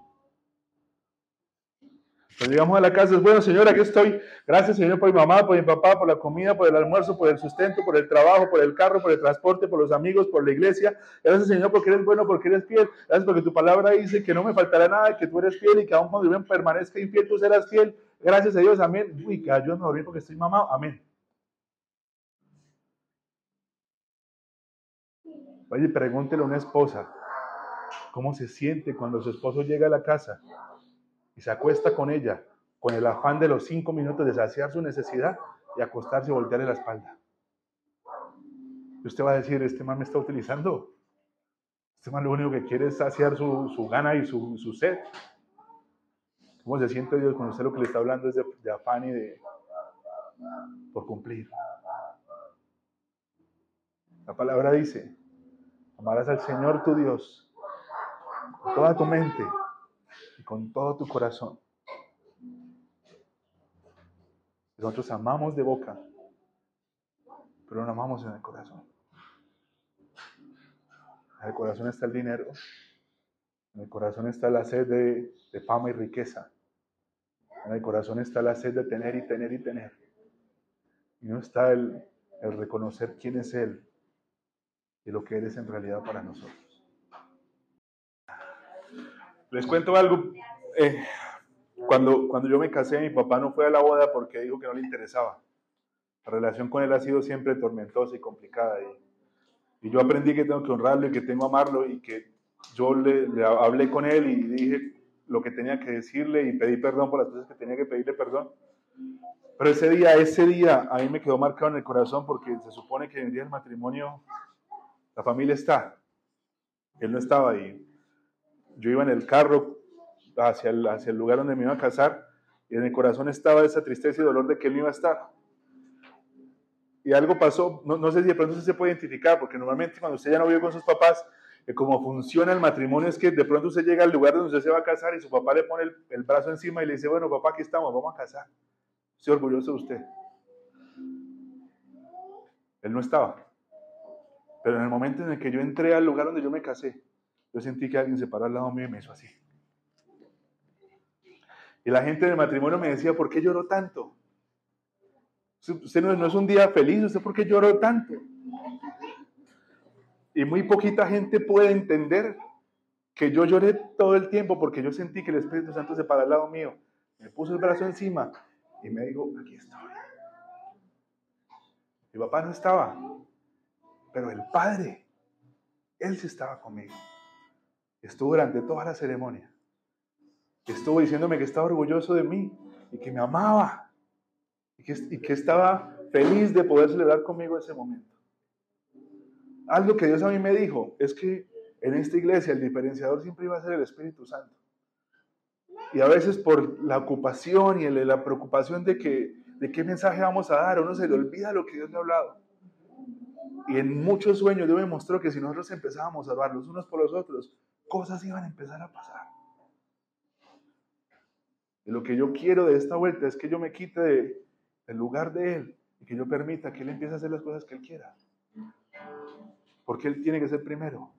A: Pues llegamos a la casa, es bueno, Señor, aquí estoy. Gracias, Señor, por mi mamá, por mi papá, por la comida, por el almuerzo, por el sustento, por el trabajo, por el carro, por el transporte, por los amigos, por la iglesia. Gracias, Señor, porque eres bueno, porque eres fiel. Gracias porque tu palabra dice que no me faltará nada, que tú eres fiel y que aún cuando yo permanezca infiel, tú serás fiel. Gracias a Dios, amén. Uy, que ayúdame a porque estoy mamado, amén. Oye, pregúntele a una esposa cómo se siente cuando su esposo llega a la casa y se acuesta con ella con el afán de los cinco minutos de saciar su necesidad y acostarse y voltearle la espalda. Y usted va a decir, este man me está utilizando. Este man lo único que quiere es saciar su, su gana y su, su sed. ¿Cómo se siente Dios cuando usted lo que le está hablando es de, afán y de por cumplir? La palabra dice, amarás al Señor tu Dios con toda tu mente con todo tu corazón. Nosotros amamos de boca, pero no amamos en el corazón. En el corazón está el dinero, En el corazón está la sed de, fama y riqueza. En el corazón está la sed de tener y tener y tener. Y no está el, el reconocer quién es Él y lo que Él es en realidad para nosotros. Les cuento algo. Eh, cuando, cuando yo me casé, mi papá no fue a la boda porque dijo que no le interesaba. La relación con él ha sido siempre tormentosa y complicada. Y, yo aprendí que tengo que honrarlo y que tengo que amarlo y que yo le, le, hablé con él y dije lo que tenía que decirle y pedí perdón por las cosas que tenía que pedirle perdón. Pero ese día, ese día a mí me quedó marcado en el corazón porque se supone que en el día del matrimonio la familia está. Él no estaba ahí. Yo iba en el carro hacia el, hacia el lugar donde me iba a casar y en el corazón estaba esa tristeza y dolor de que él no iba a estar. Y algo pasó, no, no sé si de pronto se puede identificar, porque normalmente cuando usted ya no vive con sus papás, eh, como funciona el matrimonio es que de pronto usted llega al lugar donde usted se va a casar y su papá le pone el, el brazo encima y le dice, bueno, papá, aquí estamos, vamos a casar. Estoy orgulloso de usted. Él no estaba. Pero en el momento en el que yo entré al lugar donde yo me casé, yo sentí que alguien se paró al lado mío y me hizo así. Y la gente del matrimonio me decía, ¿por qué lloró tanto? Usted no, es un día feliz, ¿usted por qué lloró tanto? Y muy poquita gente puede entender que yo lloré todo el tiempo porque yo sentí que el Espíritu Santo se paró al lado mío, me puso el brazo encima y me dijo, aquí estoy. Mi papá no estaba, pero el Padre, Él sí estaba conmigo. Estuvo durante toda la ceremonia. Estuvo diciéndome que estaba orgulloso de mí y que me amaba y que, y que estaba feliz de poder celebrar conmigo ese momento. Algo que Dios a mí me dijo es que en esta iglesia el diferenciador siempre iba a ser el Espíritu Santo. Y a veces por la ocupación y la preocupación de, que, de qué mensaje vamos a dar, uno se le olvida lo que Dios le ha hablado. Y en muchos sueños Dios me mostró que si nosotros empezábamos a orar los unos por los otros, cosas iban a empezar a pasar. Y lo que yo quiero de esta vuelta es que yo me quite de, del lugar de Él y que yo permita que Él empiece a hacer las cosas que Él quiera. Porque Él tiene que ser primero.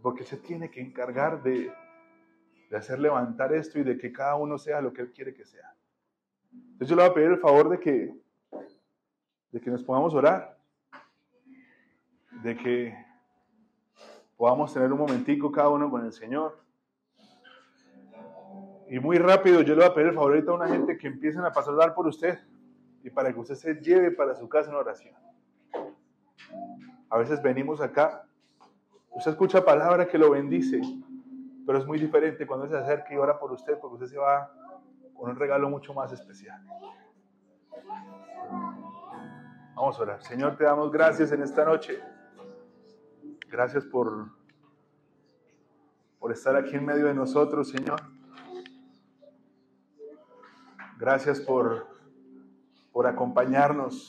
A: Porque Él se tiene que encargar de, de hacer levantar esto y de que cada uno sea lo que Él quiere que sea. Entonces yo le voy a pedir el favor de que, de que nos podamos orar, de que podamos tener un momentico cada uno con el Señor. Y muy rápido yo le voy a pedir el favor a una gente que empiecen a pasar a dar por usted y para que usted se lleve para su casa en oración. A veces venimos acá, usted escucha palabra que lo bendice, pero es muy diferente cuando se acerca y ora por usted, porque usted se va con un regalo mucho más especial. Vamos a orar. Señor, te damos gracias en esta noche. Gracias por, por estar aquí en medio de nosotros, Señor. Gracias por, por acompañarnos.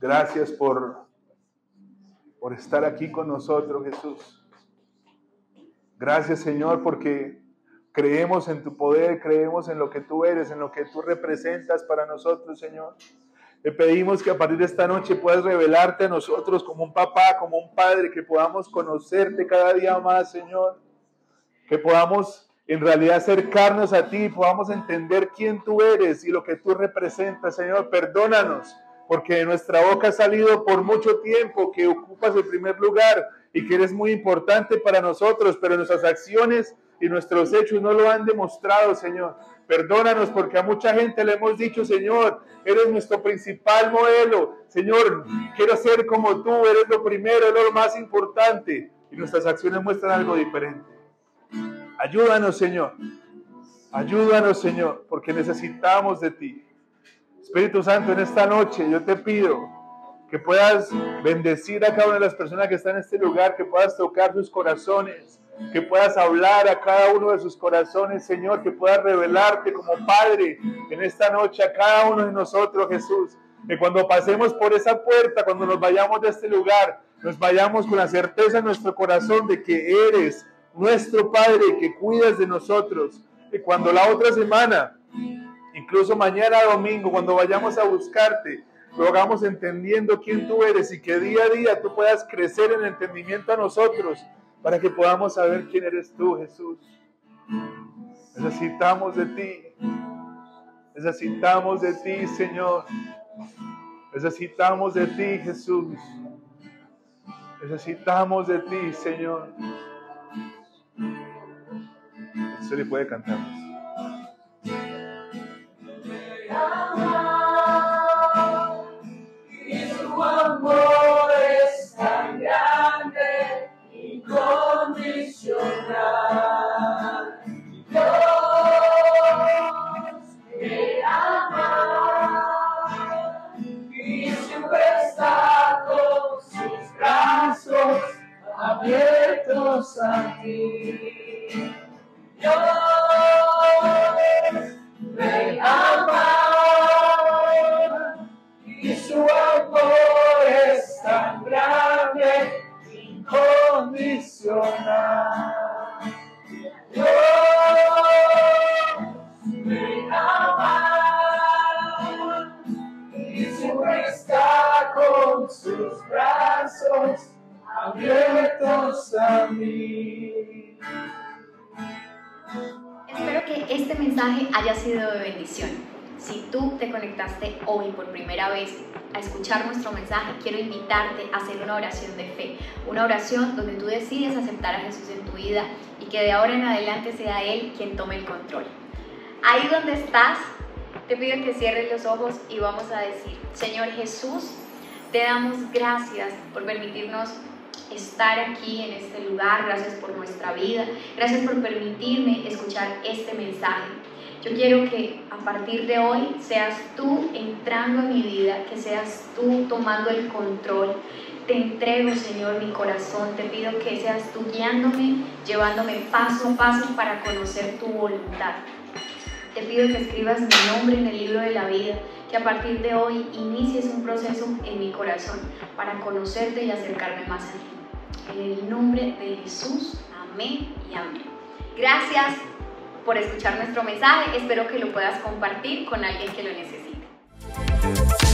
A: Gracias por, por estar aquí con nosotros, Jesús. Gracias, Señor, porque creemos en tu poder, creemos en lo que tú eres, en lo que tú representas para nosotros, Señor. Te pedimos que a partir de esta noche puedas revelarte a nosotros como un papá, como un padre, que podamos conocerte cada día más, Señor. Que podamos en realidad acercarnos a ti, podamos entender quién tú eres y lo que tú representas, Señor. Perdónanos, porque de nuestra boca ha salido por mucho tiempo que ocupas el primer lugar y que eres muy importante para nosotros, pero nuestras acciones y nuestros hechos no lo han demostrado, Señor. Perdónanos porque a mucha gente le hemos dicho, Señor, eres nuestro principal modelo. Señor, quiero ser como tú, eres lo primero, lo más importante. Y nuestras acciones muestran algo diferente. Ayúdanos, Señor. Ayúdanos, Señor, porque necesitamos de ti. Espíritu Santo, en esta noche yo te pido que puedas bendecir a cada una de las personas que están en este lugar, que puedas tocar sus corazones, que puedas hablar a cada uno de sus corazones, Señor, que puedas revelarte como Padre en esta noche a cada uno de nosotros, Jesús. Que cuando pasemos por esa puerta, cuando nos vayamos de este lugar, nos vayamos con la certeza en nuestro corazón de que eres nuestro Padre, que cuidas de nosotros. Y cuando la otra semana, incluso mañana domingo, cuando vayamos a buscarte, lo hagamos entendiendo quién tú eres y que día a día tú puedas crecer en entendimiento a nosotros para que podamos saber quién eres tú, Jesús. Necesitamos de ti. Necesitamos de ti, Señor. Necesitamos de ti, Jesús. Necesitamos de ti, Señor. Se le puede cantar.
C: Abiertos a ti. Dios me ama
D: conectaste hoy por primera vez a escuchar nuestro mensaje, quiero invitarte a hacer una oración de fe, una oración donde tú decides aceptar a Jesús en tu vida y que de ahora en adelante sea Él quien tome el control. Ahí donde estás, te pido que cierres los ojos y vamos a decir, Señor Jesús, te damos gracias por permitirnos estar aquí en este lugar, gracias por nuestra vida, gracias por permitirme escuchar este mensaje. Yo quiero que a partir de hoy seas tú entrando en mi vida, que seas tú tomando el control. Te entrego, Señor, mi corazón. Te pido que seas tú guiándome, llevándome paso a paso para conocer tu voluntad. Te pido que escribas mi nombre en el libro de la vida, que a partir de hoy inicies un proceso en mi corazón para conocerte y acercarme más a ti. En el nombre de Jesús, amén y amén. Gracias por escuchar nuestro mensaje. Espero que lo puedas compartir con alguien que lo necesite.